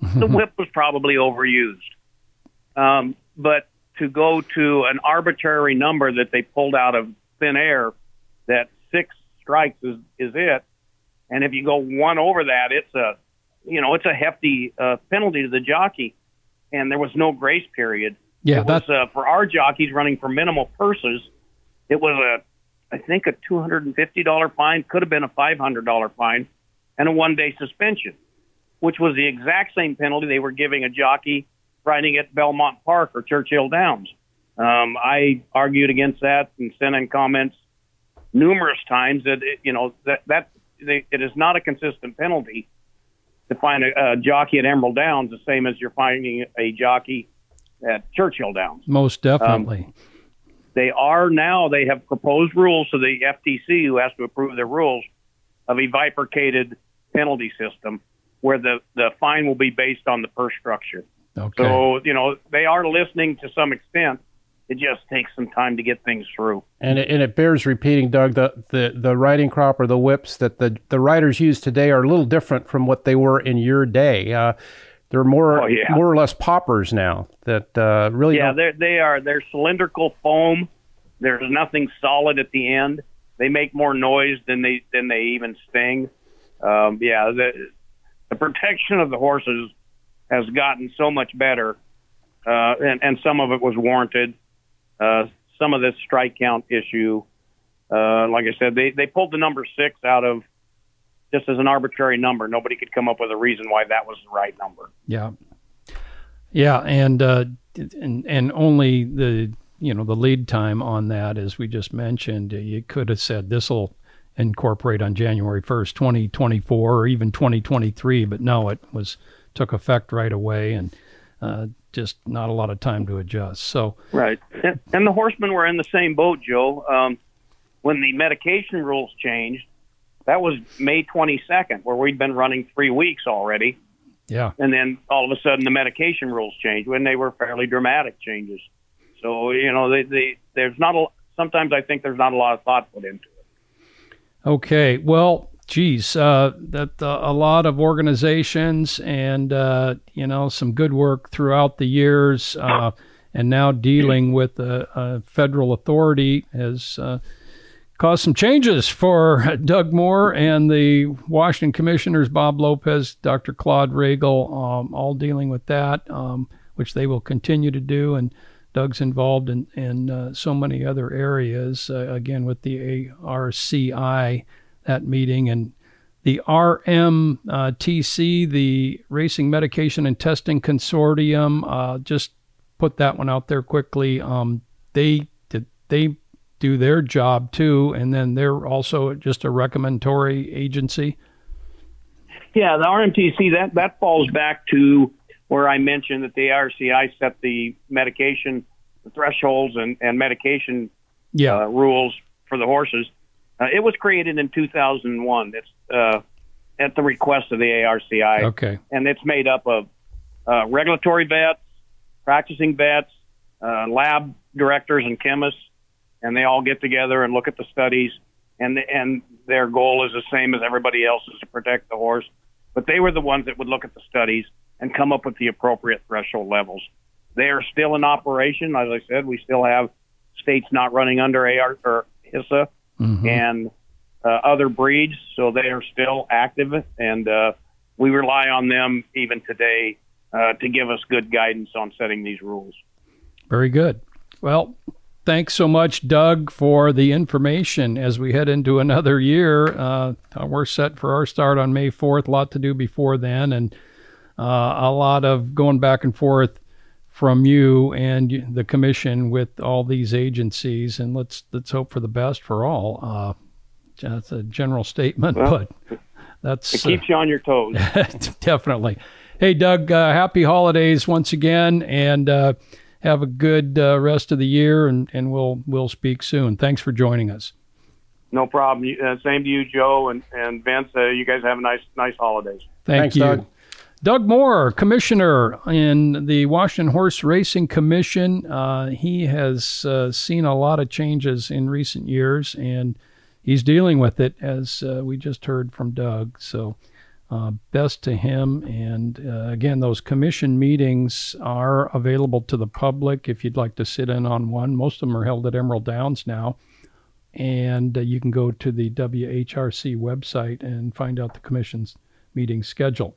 the whip was probably overused. Um, but to go to an arbitrary number that they pulled out of thin air, that six strikes is is it, and if you go one over that, it's a, you know, it's a hefty uh, penalty to the jockey and there was no grace period. Yeah, it was uh, for our jockeys running for minimal purses. It was a, I think a two hundred and fifty dollar fine, could have been a five hundred dollar fine, and a one day suspension, which was the exact same penalty they were giving a jockey riding at Belmont Park or Churchill Downs. Um, I argued against that and sent in comments numerous times that it, you know that that it is not a consistent penalty to find a, a jockey at Emerald Downs the same as you're finding a jockey at Churchill Downs. Most definitely. Um, they are now, they have proposed rules to the FTC, who has to approve their rules, of a bifurcated penalty system where the, the fine will be based on the purse structure. Okay. So, you know, they are listening to some extent, it just takes some time to get things through. And it, and it bears repeating, Doug, the, the, the riding crop or the whips that the, the riders use today are a little different from what they were in your day. Uh, they're more oh, yeah. more or less poppers now that uh, really yeah they they are they're cylindrical foam. There's nothing solid at the end. They make more noise than they than they even sting. Um, yeah, the the protection of the horses has gotten so much better uh, and, and some of it was warranted. Uh, some of this strike count issue, uh, like I said, they, they pulled the number six out of just as an arbitrary number. Nobody could come up with a reason why that was the right number. Yeah, yeah, and uh, and and only the you know the lead time on that, as we just mentioned, you could have said this will incorporate on January 1st, 2024, or even 2023, but no, it was took effect right away, and uh, just not a lot of time to adjust. So right, and, and the horsemen were in the same boat, Joe. Um, when the medication rules changed, that was May 22nd, where we'd been running three weeks already. Yeah. And then all of a sudden the medication rules changed when they were fairly dramatic changes. So, you know, they, they, there's not a, sometimes I think there's not a lot of thought put into it. Okay. Well, geez, uh, that uh, a lot of organizations and, uh, you know, some good work throughout the years. Uh, and now dealing with a, a federal authority has uh, caused some changes for Doug Moore and the Washington commissioners, Bob Lopez, Dr. Claude Ragel, um, all dealing with that, um, which they will continue to do. And Doug's involved in, in uh, so many other areas, again, with the ARCI, that meeting, and the RMTC, uh, the Racing Medication and Testing Consortium, uh, just put that one out there quickly. Um, they did, they do their job too, and then they're also just a recommendatory agency. Yeah, the RMTC that that falls back to where I mentioned that the RCI set the medication thresholds and and medication yeah. uh, rules for the horses. Uh, it was created in 2001. It's uh, at the request of the ARCI. Okay. And it's made up of uh, regulatory vets, practicing vets, uh, lab directors, and chemists and they all get together and look at the studies, and the, and their goal is the same as everybody else's to protect the horse. But they were the ones that would look at the studies and come up with the appropriate threshold levels. They are still in operation. As I said, we still have states not running under AR or HISA mm-hmm. and uh, other breeds, so they are still active, and uh, we rely on them even today uh, to give us good guidance on setting these rules. Very good. Well, thanks so much, Doug, for the information as we head into another year. Uh, we're set for our start on May 4th. A lot to do before then, and uh, a lot of going back and forth from you and the commission with all these agencies. And let's let's hope for the best for all. Uh, that's a general statement, well, but that's it keeps you on your toes. definitely. Hey, Doug. Uh, happy holidays once again, and uh, have a good uh, rest of the year, and, and we'll we'll speak soon. Thanks for joining us. No problem. Uh, same to you, Joe and and Vince. Uh, you guys have a nice nice holidays. Thank Thanks, you. Doug. Doug Moore, commissioner in the Washington Horse Racing Commission. Uh, he has uh, seen a lot of changes in recent years, and he's dealing with it, as uh, we just heard from Doug. So uh, best to him. And uh, again, those commission meetings are available to the public if you'd like to sit in on one. Most of them are held at Emerald Downs now. And uh, you can go to the WHRC website and find out the commission's meeting schedule.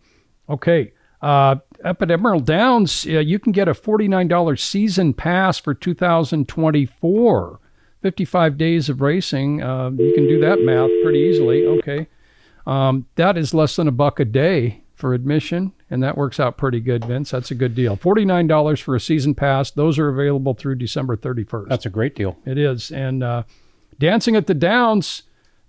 Okay. Uh, up at Emerald Downs, uh, you can get a $49 season pass for 2024. 55 days of racing. Uh, you can do that math pretty easily. Okay. Um, that is less than a buck a day for admission, and that works out pretty good, Vince. That's a good deal. Forty-nine dollars for a season pass. Those are available through December thirty-first. That's a great deal. It is, and uh, Dancing at the Downs.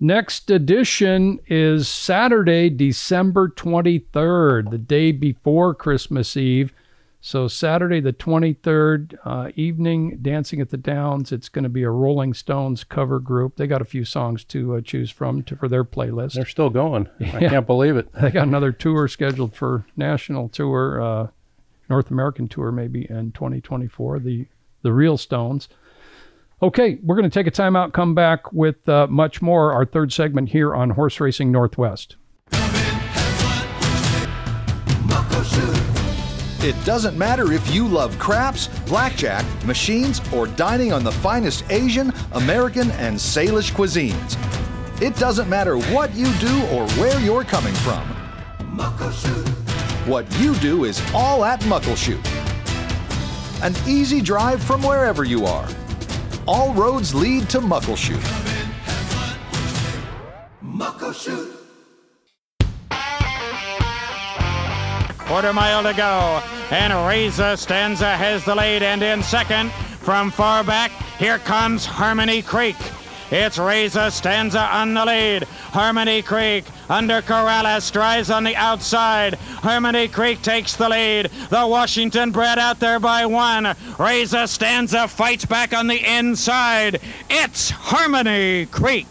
Next edition is Saturday, December 23rd, the day before Christmas Eve. So Saturday the 23rd uh, evening, Dancing at the Downs. It's going to be a Rolling Stones cover group. They got a few songs to uh, choose from to, for their playlist. They're still going. Yeah. I can't believe it. They got another tour scheduled for national tour, uh, North American tour maybe in 2024. The the real Stones. Okay, we're going to take a time out. Come back with uh, much more. Our third segment here on Horse Racing Northwest. It doesn't matter if you love craps, blackjack, machines, or dining on the finest Asian, American, and Salish cuisines. It doesn't matter what you do or where you're coming from. What you do is all at Muckleshoot. an easy drive from wherever you are. All roads lead to Muckleshoot. Muckleshoot. Quarter mile to go. And Reza Stanza has the lead. And in second, from far back, here comes Harmony Creek. It's Reza Stanza on the lead. Harmony Creek under Corrales drives on the outside. Harmony Creek takes the lead. The Washington bred out there by one. Reza Stanza fights back on the inside. It's Harmony Creek.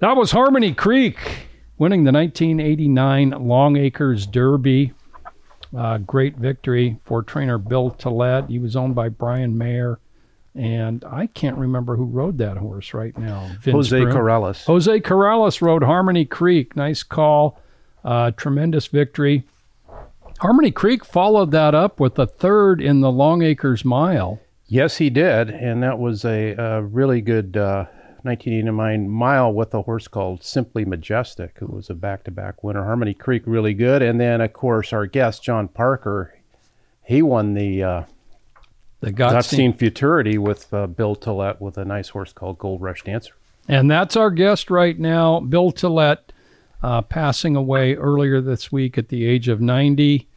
That was Harmony Creek winning the 1989 Long Acres Derby. Uh, great victory for trainer Bill Tollett. He was owned by Brian Mayer. And I can't remember who rode that horse right now. Vince Jose Broom. Corrales. Jose Corrales rode Harmony Creek. Nice call. Uh, tremendous victory. Harmony Creek followed that up with a third in the Long Acres Mile. Yes, he did. And that was a, a really good uh, 1989 mile with a horse called Simply Majestic, who was a back to back winner. Harmony Creek, really good. And then, of course, our guest, John Parker, he won the. Uh, the Gottstein, Futurity with uh, Bill Tollett with a nice horse called Gold Rush Dancer. And that's our guest right now, Bill Tollett, uh, passing away earlier this week at the age of 90.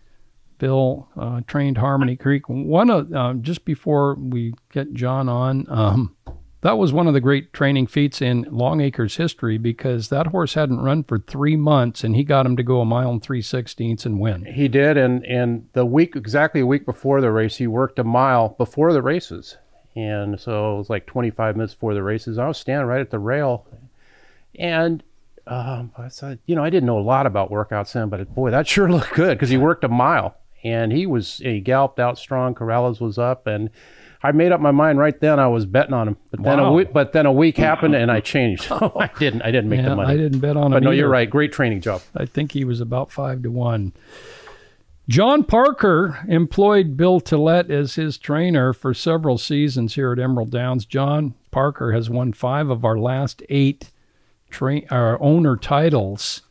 Bill uh, trained Harmony Creek. One of uh, just before we get John on, um, that was one of the great training feats in Longacre's history because that horse hadn't run for three months and he got him to go a mile and three sixteenths and win. He did, and and the week exactly a week before the race, he worked a mile before the races, and so it was like 25 minutes before the races. I was standing right at the rail, and um, I said, you know, I didn't know a lot about workouts then, but boy, that sure looked good because he worked a mile and he was he galloped out strong. Corrales was up and I made up my mind right then. I was betting on him, but then a week, but then a week happened and I changed. I didn't. I didn't make yeah, the money. I didn't bet on him. But no, either. you're right. Great training job. I think he was about five to one. John Parker employed Bill Tollett as his trainer for several seasons here at Emerald Downs. John Parker has won five of our last eight tra- our owner titles.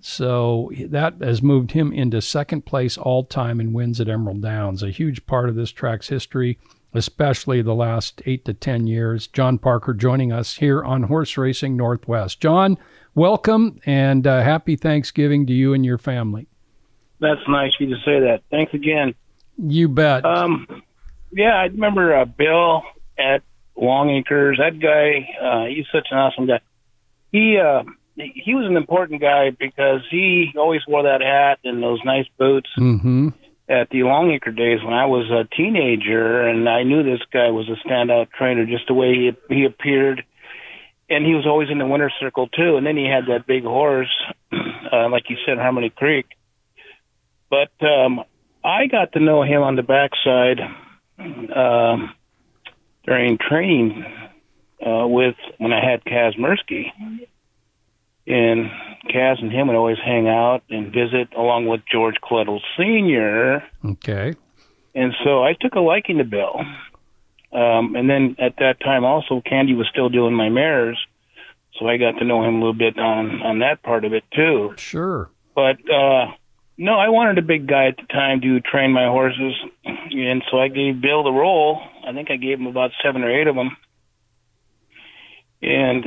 So that has moved him into second place all time in wins at Emerald Downs. A huge part of this track's history especially the last eight to 10 years. John Parker joining us here on Horse Racing Northwest. John, welcome and uh, happy Thanksgiving to you and your family. That's nice of you to say that. Thanks again. You bet. Um, yeah, I remember uh, Bill at Long Acres. That guy, uh, he's such an awesome guy. He, uh, he was an important guy because he always wore that hat and those nice boots. Mm-hmm at the Longacre days when I was a teenager, and I knew this guy was a standout trainer just the way he he appeared, and he was always in the winner circle too. And then he had that big horse, uh, like you said, Harmony Creek. But um, I got to know him on the backside um, during training uh, with when I had Kaz Mirsky and Kaz and him would always hang out and visit along with George Cluddle Sr. Okay. And so I took a liking to Bill. Um, and then at that time also Candy was still doing my mares. So I got to know him a little bit on, on that part of it too. Sure. But, uh, no, I wanted a big guy at the time to train my horses. And so I gave Bill the role. I think I gave him about seven or eight of them. And,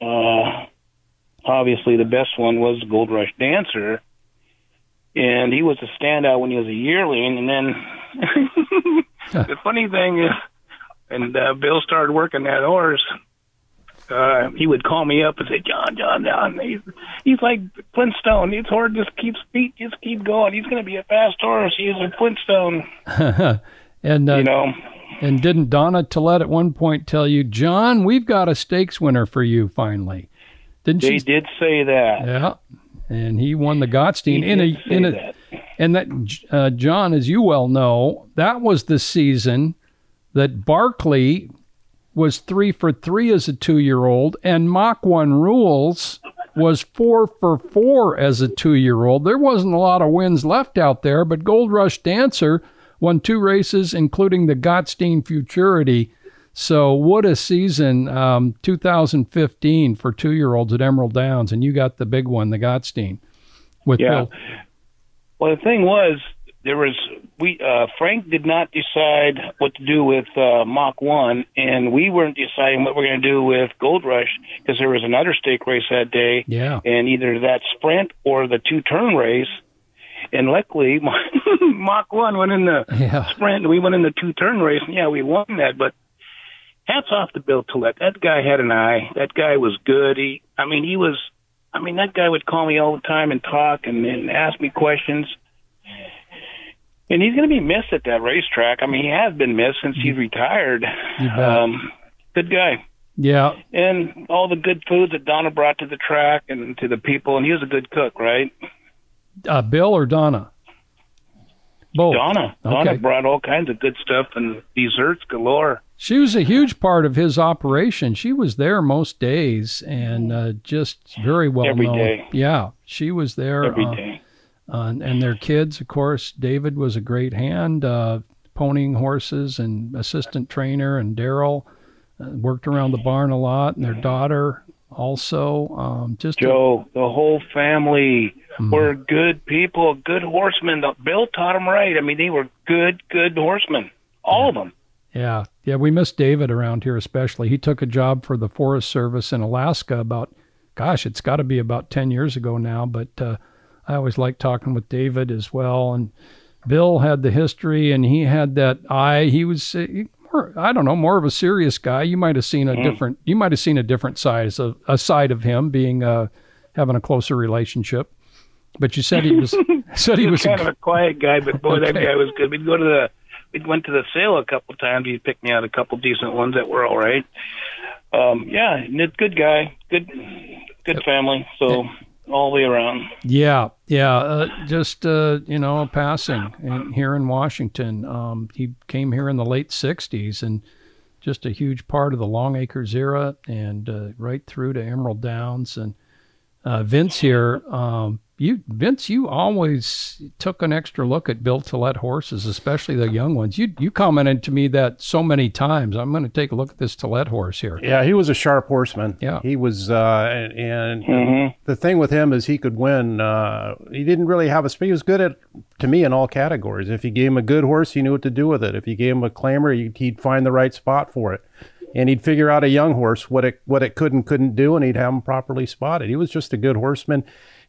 uh, obviously the best one was Gold Rush Dancer, and he was a standout when he was a yearling. And then the funny thing is, and uh, Bill started working that horse. Uh, he would call me up and say, "John, John, John, he's he's like Flintstone. His horse just keeps feet, just keep going. He's going to be a fast horse. He's a Flintstone." and uh, you know, and didn't Donna Tollett at one point tell you, John, we've got a stakes winner for you finally? Didn't they she? did say that. Yeah, and he won the Gottstein He in a in a that. and that uh, John, as you well know, that was the season that Barkley was three for three as a two-year-old, and Mach One Rules was four for four as a two-year-old. There wasn't a lot of wins left out there, but Gold Rush Dancer won two races, including the Gottstein Futurity. So what a season, um, 2015 for two-year-olds at Emerald Downs, and you got the big one, the Gottstein, with Yeah. Bill. Well, the thing was, there was we uh, Frank did not decide what to do with uh, Mach One, and we weren't deciding what we're going to do with Gold Rush because there was another stake race that day, Yeah. and either that sprint or the two turn race. And luckily, Mach One went in the Yeah. sprint, and we went in the two turn race, and yeah, we won that. But hats off to Bill Tollett. That guy had an eye. That guy was good. He, I mean, he was. I mean, that guy would call me all the time and talk and, and ask me questions. And he's going to be missed at that racetrack. I mean, he has been missed since he's retired. Um, good guy. Yeah. And all the good foods that Donna brought to the track and to the people. And he was a good cook, right? Uh, Bill or Donna? Both. Donna. Donna brought all kinds of good stuff and desserts galore. She was a huge part of his operation. She was there most days and uh, just very well Every known. day. Yeah, she was there. Every uh, day. uh, and their kids, of course. David was a great hand, uh, ponying horses and assistant trainer, and Daryl uh, worked around the barn a lot, and their daughter also. Um, just a- Joe, the whole family Mhm. were good people, good horsemen. Bill taught them right. I mean, they were good, good horsemen. All of them. Yeah, yeah, we miss David around here, especially. He took a job for the Forest Service in Alaska about, gosh, it's got to be about ten years ago now. But uh, I always like talking with David as well. And Bill had the history, and he had that eye. He was, uh, he- more, I don't know, more of a serious guy. You might have seen a different, you might have seen a different side of a side of him being uh, having a closer relationship. But you said he was said he He was was a kind of a quiet guy, but boy, that guy was good. We'd go to the, we went to the sale a couple times. He picked me out a couple decent ones that were all right. Um, yeah, good guy, good, good family. So all the way around. Yeah, yeah. Uh, just uh, you know, passing in, here in Washington. Um, he came here in the late '60s, and just a huge part of the Long Acres era, and uh, right through to Emerald Downs. And uh, Vince here, um, you Vince, you always took an extra look at Bill let horses, especially the young ones. You you commented to me that so many times. I'm going to take a look at this Tollett horse here. Yeah, he was a sharp horseman. Yeah. he was, uh, and, and Mhm. the thing with him is he could win. Uh, he didn't really have a speed. He was good at, to me, in all categories. If you gave him a good horse, he knew what to do with it. If you gave him a clamor, he- he'd find the right spot for it, and he'd figure out a young horse what it what it could and couldn't do, and he'd have him properly spotted. He was just a good horseman.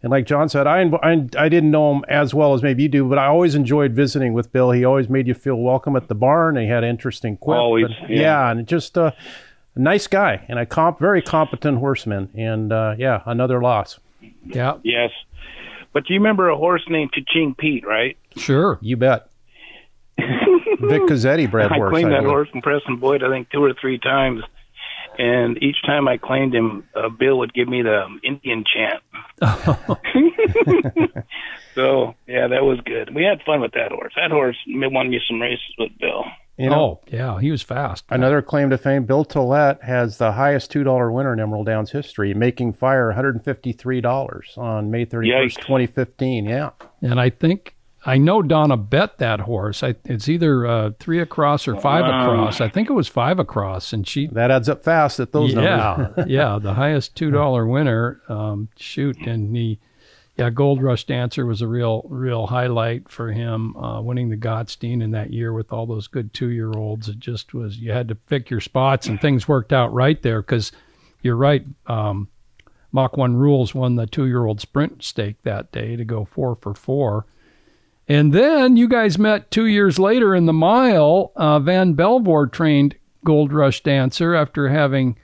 And like John said, I, I, I didn't know him as well as maybe you do, but I always enjoyed visiting with Bill. He always made you feel welcome at the barn. He had interesting quip. Always, and- yeah. and just uh, a nice guy and a comp, very competent horseman. And uh, yeah, another loss. Yeah, Yes. But do you remember a horse named Ching Pete, right? sure. You bet. Vic Cazzetti bred I horse. claimed that believe. horse from Preston Boyd, I think, two or three times. And each time I claimed him, uh, Bill would give me the Indian chant. so, yeah, that was good. We had fun with that horse. That horse won me some races with Bill. You know, oh, yeah, he was fast. another claim to fame. Bill Tollett has the highest two dollar winner in Emerald Downs history, making fire one hundred and fifty three dollars on May thirty first, twenty fifteen. Yeah, And I think I know Donna bet that horse. I, it's either uh, three across or five Wow. across. I think it was five across, and she. that adds up fast at those numbers. yeah, yeah, the highest two dollar winner. Um, shoot, and he, yeah, Gold Rush Dancer was a real, real highlight for him. Uh, winning the Gottstein in that year with all those good two year olds. It just was. You had to pick your spots, and things worked out right there because you're right. Um, Mach One Rules won the two year old sprint stake that day to go four for four. And then you guys met two years later in the mile. Uh, Vann Belvoir trained Gold Rush Dancer after having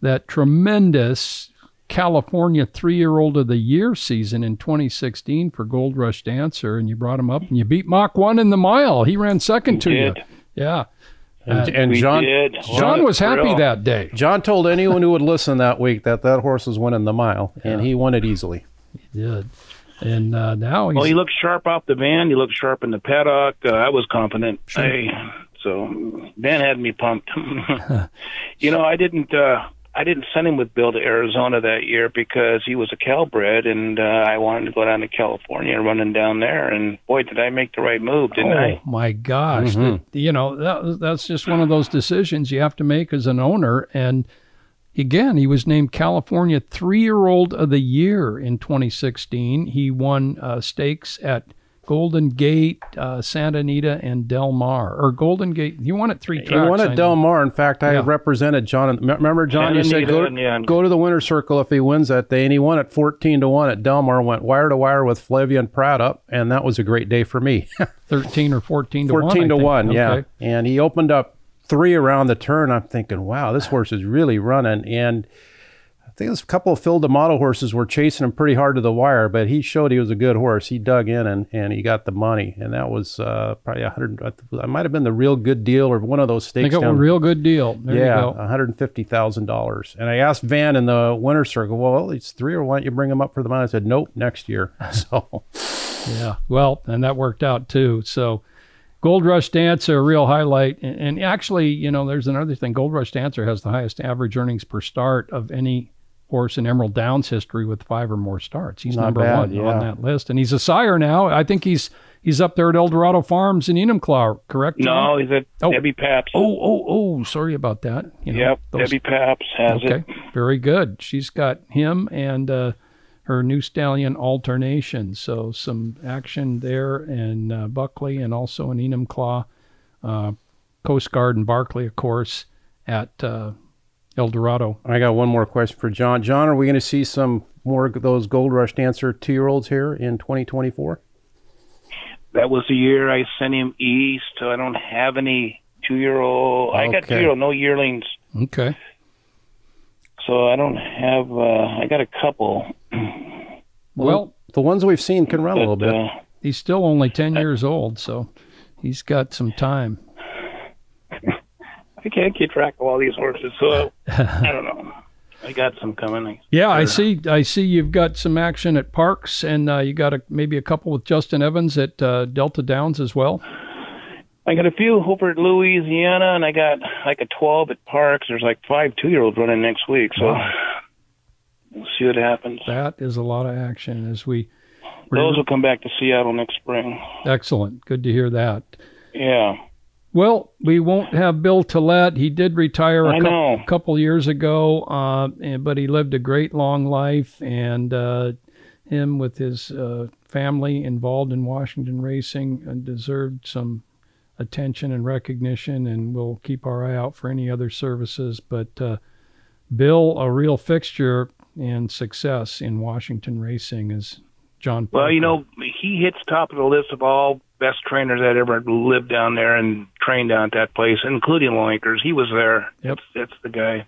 that tremendous California three year old of the year season in 2016 for Gold Rush Dancer. And you brought him up and you beat Mach 1 in the mile. He ran second to did. you. Yeah. And, and John. John was happy Thrill. that day. John told anyone who would listen that week that that horse was winning the mile, and he won it easily. He did. And uh, now he's. Well, he looked sharp off the van. He looked sharp in the paddock. Uh, I was confident. I, so Dan had me pumped. you know, I didn't. Uh, I didn't send him with Bill to Arizona that year because he was a Calbred, and uh, I wanted to go down to California, and running down there. And boy, did I make the right move, didn't oh I? Oh my gosh! That- you know that, that's just one of those decisions you have to make as an owner. And again, he was named California Three Year Old of the Year in 2016. He won uh, stakes at Golden Gate, uh, Santa Anita, and Del Mar. Or Golden Gate. You won at three He tracks. won I at know. Del Mar. In fact, I Yeah. represented John. Remember, John, you said go, Anita, go to the winner circle if he wins that day, and he won at fourteen to one at Del Mar. Went wire to wire with Flavien Prat up, and that was a great day for me. 13 or 14 to 1. fourteen to think. one, yeah. And he opened up three around the turn. I'm thinking, wow, this horse is really running. And I think there's a couple of Phil D'Amato horses were chasing him pretty hard to the wire, but he showed he was a good horse. He dug in and, and he got the money, and that was uh, probably a hundred. I might have been the real good deal or one of those stakes. think it was a real good deal. There yeah, one hundred and fifty thousand dollars. And I asked Vann in the winter circle, well, it's three, or why don't you bring him up for the money? I said, nope, next year. So Yeah. Well, and that worked out too. So Gold Rush Dancer, a real highlight. And, and actually, you know, there's another thing. Gold Rush Dancer has the highest average earnings per start of any horse in Emerald Downs history with five or more starts. He's Not number bad, one yeah. on that list. And he's a sire now. I think he's he's up there at Eldorado Farms in Enumclaw, correct? John? No, he's at Oh. Debbie Paps. Oh, oh, oh, sorry about that. You know, yep, those- Debbie Paps has Okay, it. very good. She's got him and uh, her new stallion alternation. So some action there in uh, Buckley and also in Enumclaw, uh, Coast Guard and Barkley, of course, at uh, El Dorado. I got one more question for John. John, are we going to see some more of those Gold Rush Dancer two year olds here in 2024? That was the year I sent him east. So I don't have any two year old. I got two year old, no yearlings. Okay. So I don't have. uh I got a couple. Well, The ones we've seen can run a little bit. uh, he's still only 10 years old, so he's got some time. I can't keep track of all these horses, so I don't know. I got some coming. Yeah, I see. I see. You've got some action at Parks, and uh, you got a, maybe a couple with Justin Evans at uh, Delta Downs as well. I got a few over at Louisiana, and I got like a 12 at Parks. There's like five two year olds running next week, so we'll see what happens. That is a lot of action as we. Those will come back to Seattle next spring. Excellent. Good to hear that. Yeah. Well, we won't have Bill Tollett. He did retire a cou- couple years ago, uh, and, but he lived a great long life. And uh, him with his uh, family involved in Washington racing uh, deserved some attention and recognition. And we'll keep our eye out for any other services. But uh, Bill, a real fixture and success in Washington racing, is John. Well, you know, he hits top of the list of all best trainers that ever lived down there and trained down at that place, including Long Acres. He was there. Yep. That's, that's the guy.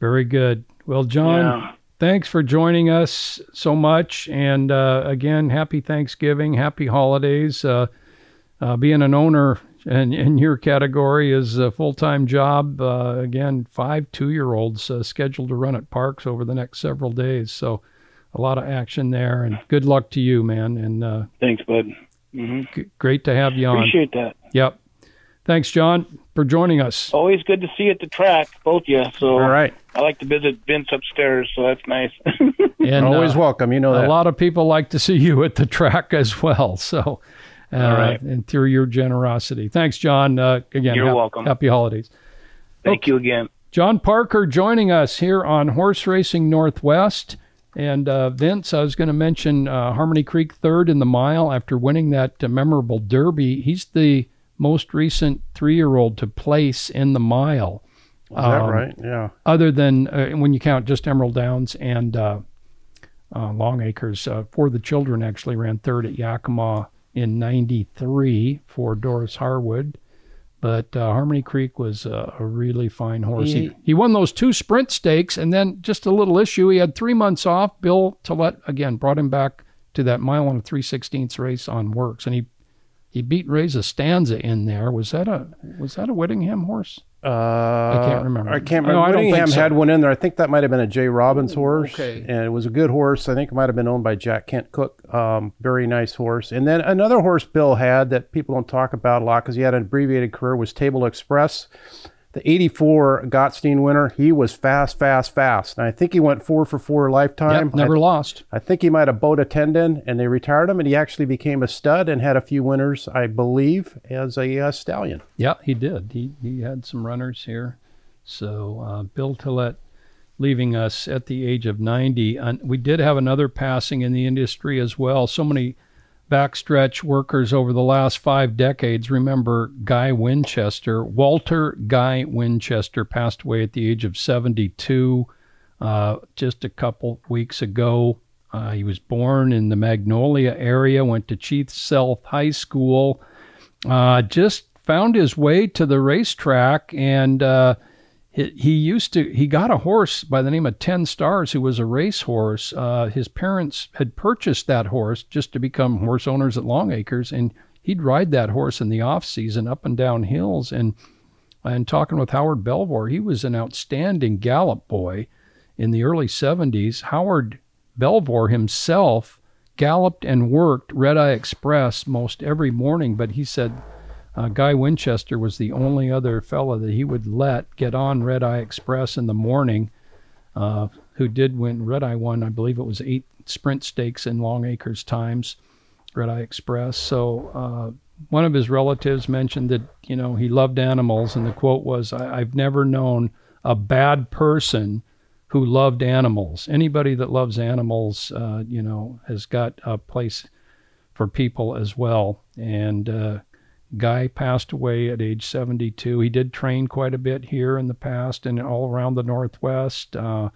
Very good. Well, John, Yeah. thanks for joining us so much. And uh, again, happy Thanksgiving, happy holidays. Uh, uh, being an owner in, in your category is a full time job. Uh, again, five two year olds uh, scheduled to run at parks over the next several days. So a lot of action there. And good luck to you, man. And uh, Thanks, bud. hmm g- great to have you on. Appreciate that. Yep. Thanks, John, for joining us. Always good to see you at the track, both of you. So All right. I like to visit Vince upstairs, so that's nice. And Always uh, welcome. You know a lot of people like to see you at the track as well. So, uh, All right. and through your generosity, thanks, John. Uh, again, You're hap- welcome. Happy holidays, Thank you again. John Parker, joining us here on Horse Racing Northwest. And uh, Vince, I was going to mention uh, Harmony Creek third in the mile after winning that uh, memorable Derby. He's the most recent three-year-old to place in the mile. Is that Um, right? Yeah. other than uh, when you count just Emerald Downs and uh, uh, Long Acres. Uh, for the children, actually ran third at Yakima in '93 for Doris Harwood. But uh, Harmony Creek was uh, a really fine horse. He, He- he won those two sprint stakes, and then just a little issue. He had three months off. Bill Tollett again brought him back to that mile and a three sixteenths race on Works, and he he beat Reza Stanza in there. Was that a was that a Whittingham horse? Uh, can't remember. I can't No, remember. I don't think Whittingham so. had one in there. I think that might have been a Jay Robbins horse. okay. And it was a good horse. I think it might have been owned by Jack Kent Cooke. Um, very nice horse. And then another horse Bill had that people don't talk about a lot because he had an abbreviated career was Table Express. The 84 Gottstein winner, he was fast, fast, fast. And I think he went four for four lifetime. Yep, never I, lost. I think he might have bowed a tendon and they retired him and he actually became a stud and had a few winners, I believe, as a uh, stallion. Yeah, he did. He he had some runners here. So uh, Bill Tollett leaving us at the age of 90. And we did have another passing in the industry as well. So many backstretch workers over the last five decades remember Guy Winchester. Walter Guy Winchester passed away at the age of 72 uh, just a couple weeks ago. Uh, he was born in the Magnolia area, went to Chief Sealth High School, uh, just found his way to the racetrack and uh, he, used to he got a horse by the name of Ten Stars who was a racehorse. Uh, his parents had purchased that horse just to become horse owners at Long Acres, and he'd ride that horse in the off season up and down hills. And and talking with Howard Belvoir, he was an outstanding gallop boy in the early 70s. Howard Belvoir himself galloped and worked Red Eye Express most every morning, but he said uh, Guy Winchester was the only other fellow that he would let get on Red Eye Express in the morning, uh, who did win Red Eye won, I believe it was eight sprint stakes in Long Acres times, Red Eye Express. So uh, one of his relatives mentioned that you know he loved animals, and the quote was, "I've never known a bad person." Who loved animals? Anybody that loves animals, uh, you know, has got a place for people as well. And uh, Guy passed away at age 72. He did train quite a bit here in the past and all around the Northwest. Uh,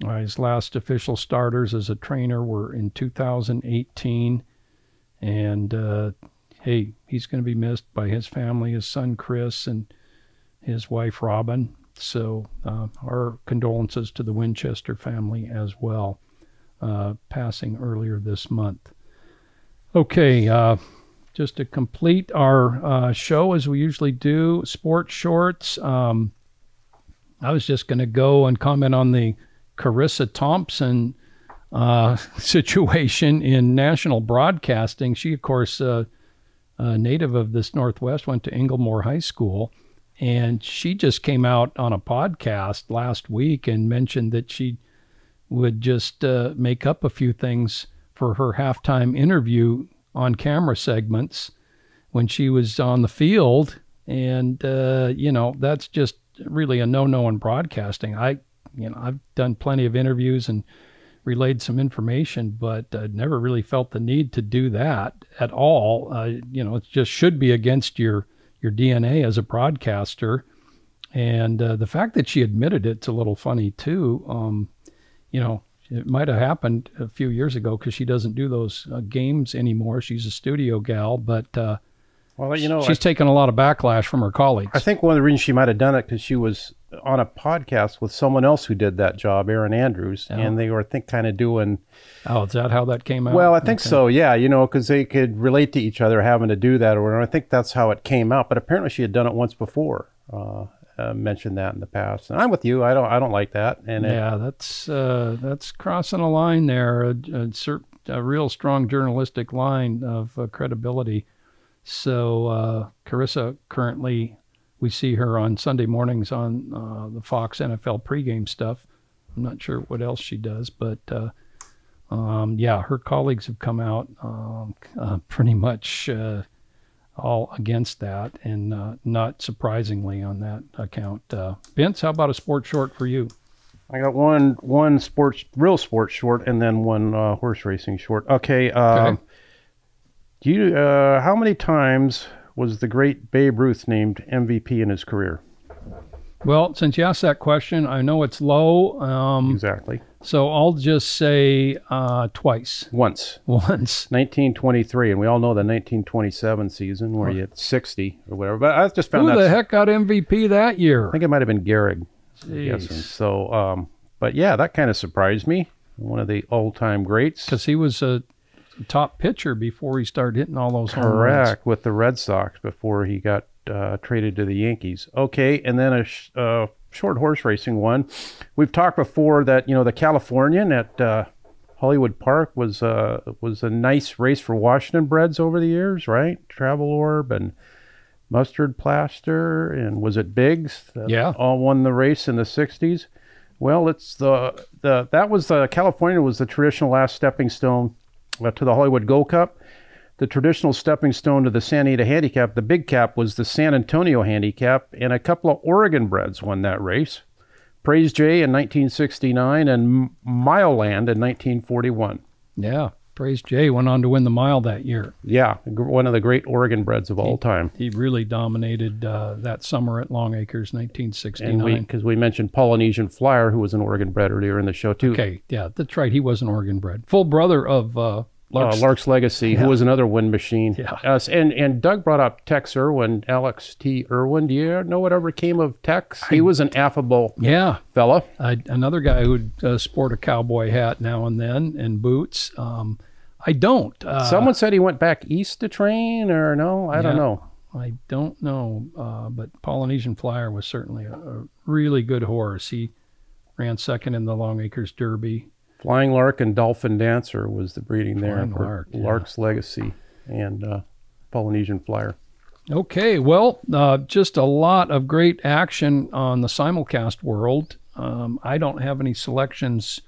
his last official starters as a trainer were in 2018. And uh, hey, he's going to be missed by his family, his son Chris, and his wife Robin. So, uh, our condolences to the Winchester family as well, uh, passing earlier this month. Okay, uh, just to complete our uh, show as we usually do, sports shorts. Um, I was just going to go and comment on the Charissa Thompson uh, situation in national broadcasting. She, of course, uh, a native of this Northwest, went to Inglemoor High School, and she just came out on a podcast last week and mentioned that she would just uh, make up a few things for her halftime interview on camera segments when she was on the field. And, uh, you know, that's just really a no no in broadcasting. I, you know, I've done plenty of interviews and relayed some information, but uh, never really felt the need to do that at all. Uh, you know, it just should be against your, your DNA as a broadcaster. And uh, the fact that she admitted it's a little funny too. Um, you know, it might have happened a few years ago because she doesn't do those uh, games anymore. She's a studio gal, but uh, well, you know, she's I, taken a lot of backlash from her colleagues. I think one of the reasons she might have done it because she was on a podcast with someone else who did that job, Erin Andrews, Oh. and they were I think kind of doing. Oh, is that how that came out? Well, I think Okay. so. Yeah, you know, because they could relate to each other having to do that, or whatever. I think that's how it came out. But apparently, she had done it once before. Uh, uh, mentioned that in the past, and I'm with you. I don't. I don't like that. And it- Yeah, that's uh, that's crossing a line there, a, a, a real strong journalistic line of uh, credibility. So uh, Charissa currently, we see her on Sunday mornings on uh, the Fox NFL pregame stuff. I'm not sure what else she does, but um, yeah, her colleagues have come out um, pretty much all against that, and uh, not surprisingly on that account. Uh, Vince, how about a sports short for you? I got one one sports real sports short and then one uh, horse racing short. Okay. Um, Okay. Do you uh, how many times was the great Babe Ruth named MVP in his career? Well, since you asked that question, I know it's low, um, Exactly. so I'll just say uh, twice. Once. Once. 1923, and we all know the 1927 season where you had 60 or whatever. But I just found Who the heck got MVP that year? I think it might have been Gehrig. I'm guessing. Jeez. So, um, but yeah, that kind of surprised me. One of the all-time greats. Because he was a top pitcher before he started hitting all those home runs. Correct, with the Red Sox before he got uh, traded to the Yankees. Okay, and then a sh- uh, short horse racing one. We've talked before that you know the Californian at uh, Hollywood Park was uh, was a nice race for Washington breds over the years, right? Travel Orb and Mustard Plaster, and was it Biggs? that Yeah. all won the race in the '60s. Well, it's the the that was the California was the traditional last stepping stone uh, to the Hollywood Gold Cup. The traditional stepping stone to the Santa Anita Handicap, the big cap, was the San Antonio Handicap, and a couple of Oregon breds won that race. Praise Jay in 1969 and Mileland in 1941. Yeah. Praise Jay went on to win the mile that year. Yeah, one of the great Oregon breds of all time. He really dominated uh, that summer at Long Acres, 1969. because we mentioned Polynesian Flyer, who was an Oregon bred earlier in the show too. Okay, yeah, that's right. He was an Oregon bred, full brother of uh, Lark's. Uh, Lark's Legacy, Yeah. who was another wind machine. Yeah. Uh, and and Doug brought up Tex Irwin, Alex T. Irwin. Do you know whatever came of Tex? He was an affable yeah, fella. I, another guy who'd uh, sport a cowboy hat now and then and boots. Um, I don't. Uh, Someone said he went back east to train, or no? I don't know. I don't know, uh, but Polynesian Flyer was certainly a, a really good horse. He ran second in the Long Acres Derby. Flying Lark and Dolphin Dancer was the breeding there Flying for Lark, yeah. Lark's Legacy and uh, Polynesian Flyer. Okay, well, uh, just a lot of great action on the simulcast world. Um, I don't have any selections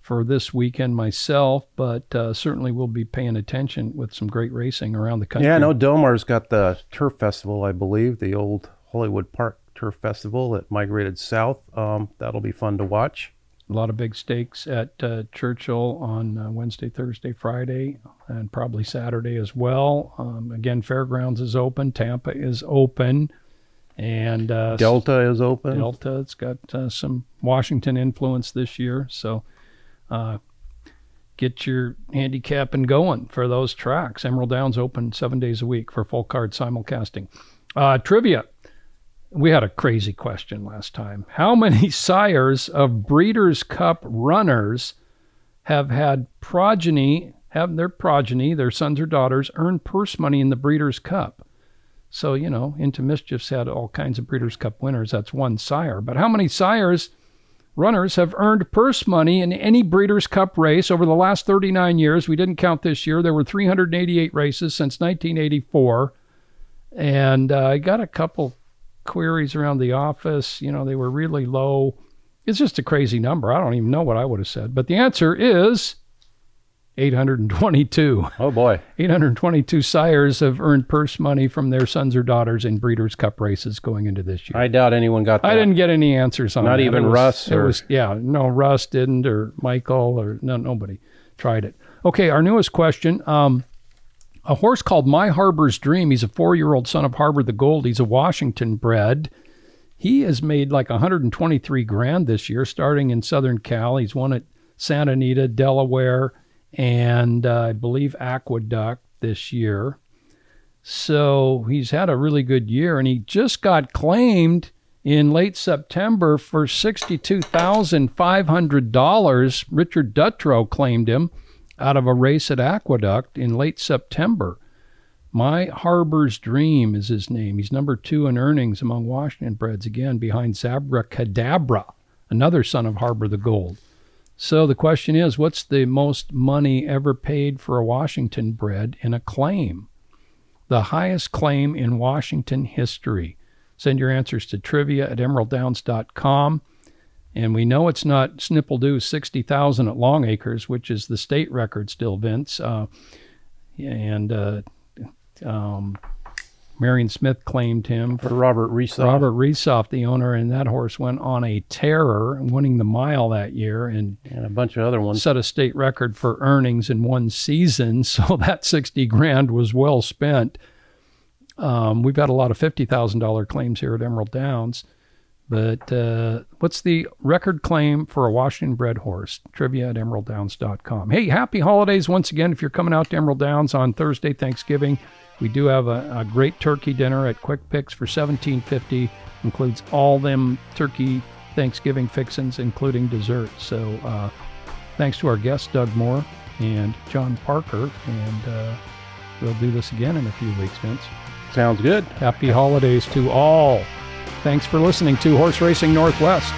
for this weekend myself, but uh, certainly we'll be paying attention with some great racing around the country. Yeah, I know Del Mar's got the Turf Festival, I believe, the old Hollywood Park Turf Festival that migrated south. Um, that'll be fun to watch. A lot of big stakes at uh, Churchill on uh, Wednesday, Thursday, Friday, and probably Saturday as well. Um, again, Fair Grounds is open, Tampa is open, and uh, Delta is open. Delta. It's got uh, some Washington influence this year, so uh, get your handicapping going for those tracks. Emerald Downs open seven days a week for full card simulcasting. Uh, trivia. We had a crazy question last time. How many sires of Breeders' Cup runners have had progeny, have their progeny, their sons or daughters, earn purse money in the Breeders' Cup? So, you know, Into Mischief's had all kinds of Breeders' Cup winners. That's one sire. But how many sires, runners, have earned purse money in any Breeders' Cup race over the last 39 years? We didn't count this year. There were 388 races since 1984. And uh, I got a couple queries around the office. You know, they were really low. It's just a crazy number. I don't even know what I would have said. But the answer is 822. Oh boy. 822 sires have earned purse money from their sons or daughters in Breeders' Cup races going into this year. I doubt anyone got that. I didn't get any answers on that. Not that. even was- Russ It or- was yeah, no Russ didn't or Michael or no nobody tried it. Okay, our newest question. Um, a horse called My Harbor's Dream. He's a four-year-old son of Harbor the Gold. He's a Washington bred. He has made like 123 grand this year, starting in Southern Cal. He's won at Santa Anita, Delaware, and uh, I believe Aqueduct this year. So he's had a really good year, and he just got claimed in late September for $62,500. Richard Dutrow claimed him out of a race at Aqueduct in late September. My Harbor's Dream is his name. He's number two in earnings among Washington breds, again behind Zabra Cadabra, another son of Harbor the Gold. So the question is, what's the most money ever paid for a Washington bred in a claim? The highest claim in Washington history. Send your answers to trivia at emeralddowns.com. And we know it's not Snippledoo 60,000 at Long Acres, which is the state record still, Vince. Uh, and uh, um, Marion Smith claimed him For Robert Reese. Robert Reesoff, the owner, and that horse went on a terror, winning the mile that year and and a bunch of other ones. set a state record for earnings in one season. So that 60 grand was well spent. Um, we've had a lot of $50,000 claims here at Emerald Downs. But uh, what's the record claim for a Washington bred horse? Trivia at emeralddowns.com. Hey, happy holidays once again. If you're coming out to Emerald Downs on Thursday, Thanksgiving, we do have a, a great turkey dinner at Quick Pix for $17.50. Includes all them turkey Thanksgiving fixins, including dessert. So uh, thanks to our guests, Doug Moore and John Parker. And uh, we'll do this again in a few weeks, Vince. Sounds good. Happy holidays to all. Thanks for listening to Horse Racing Northwest.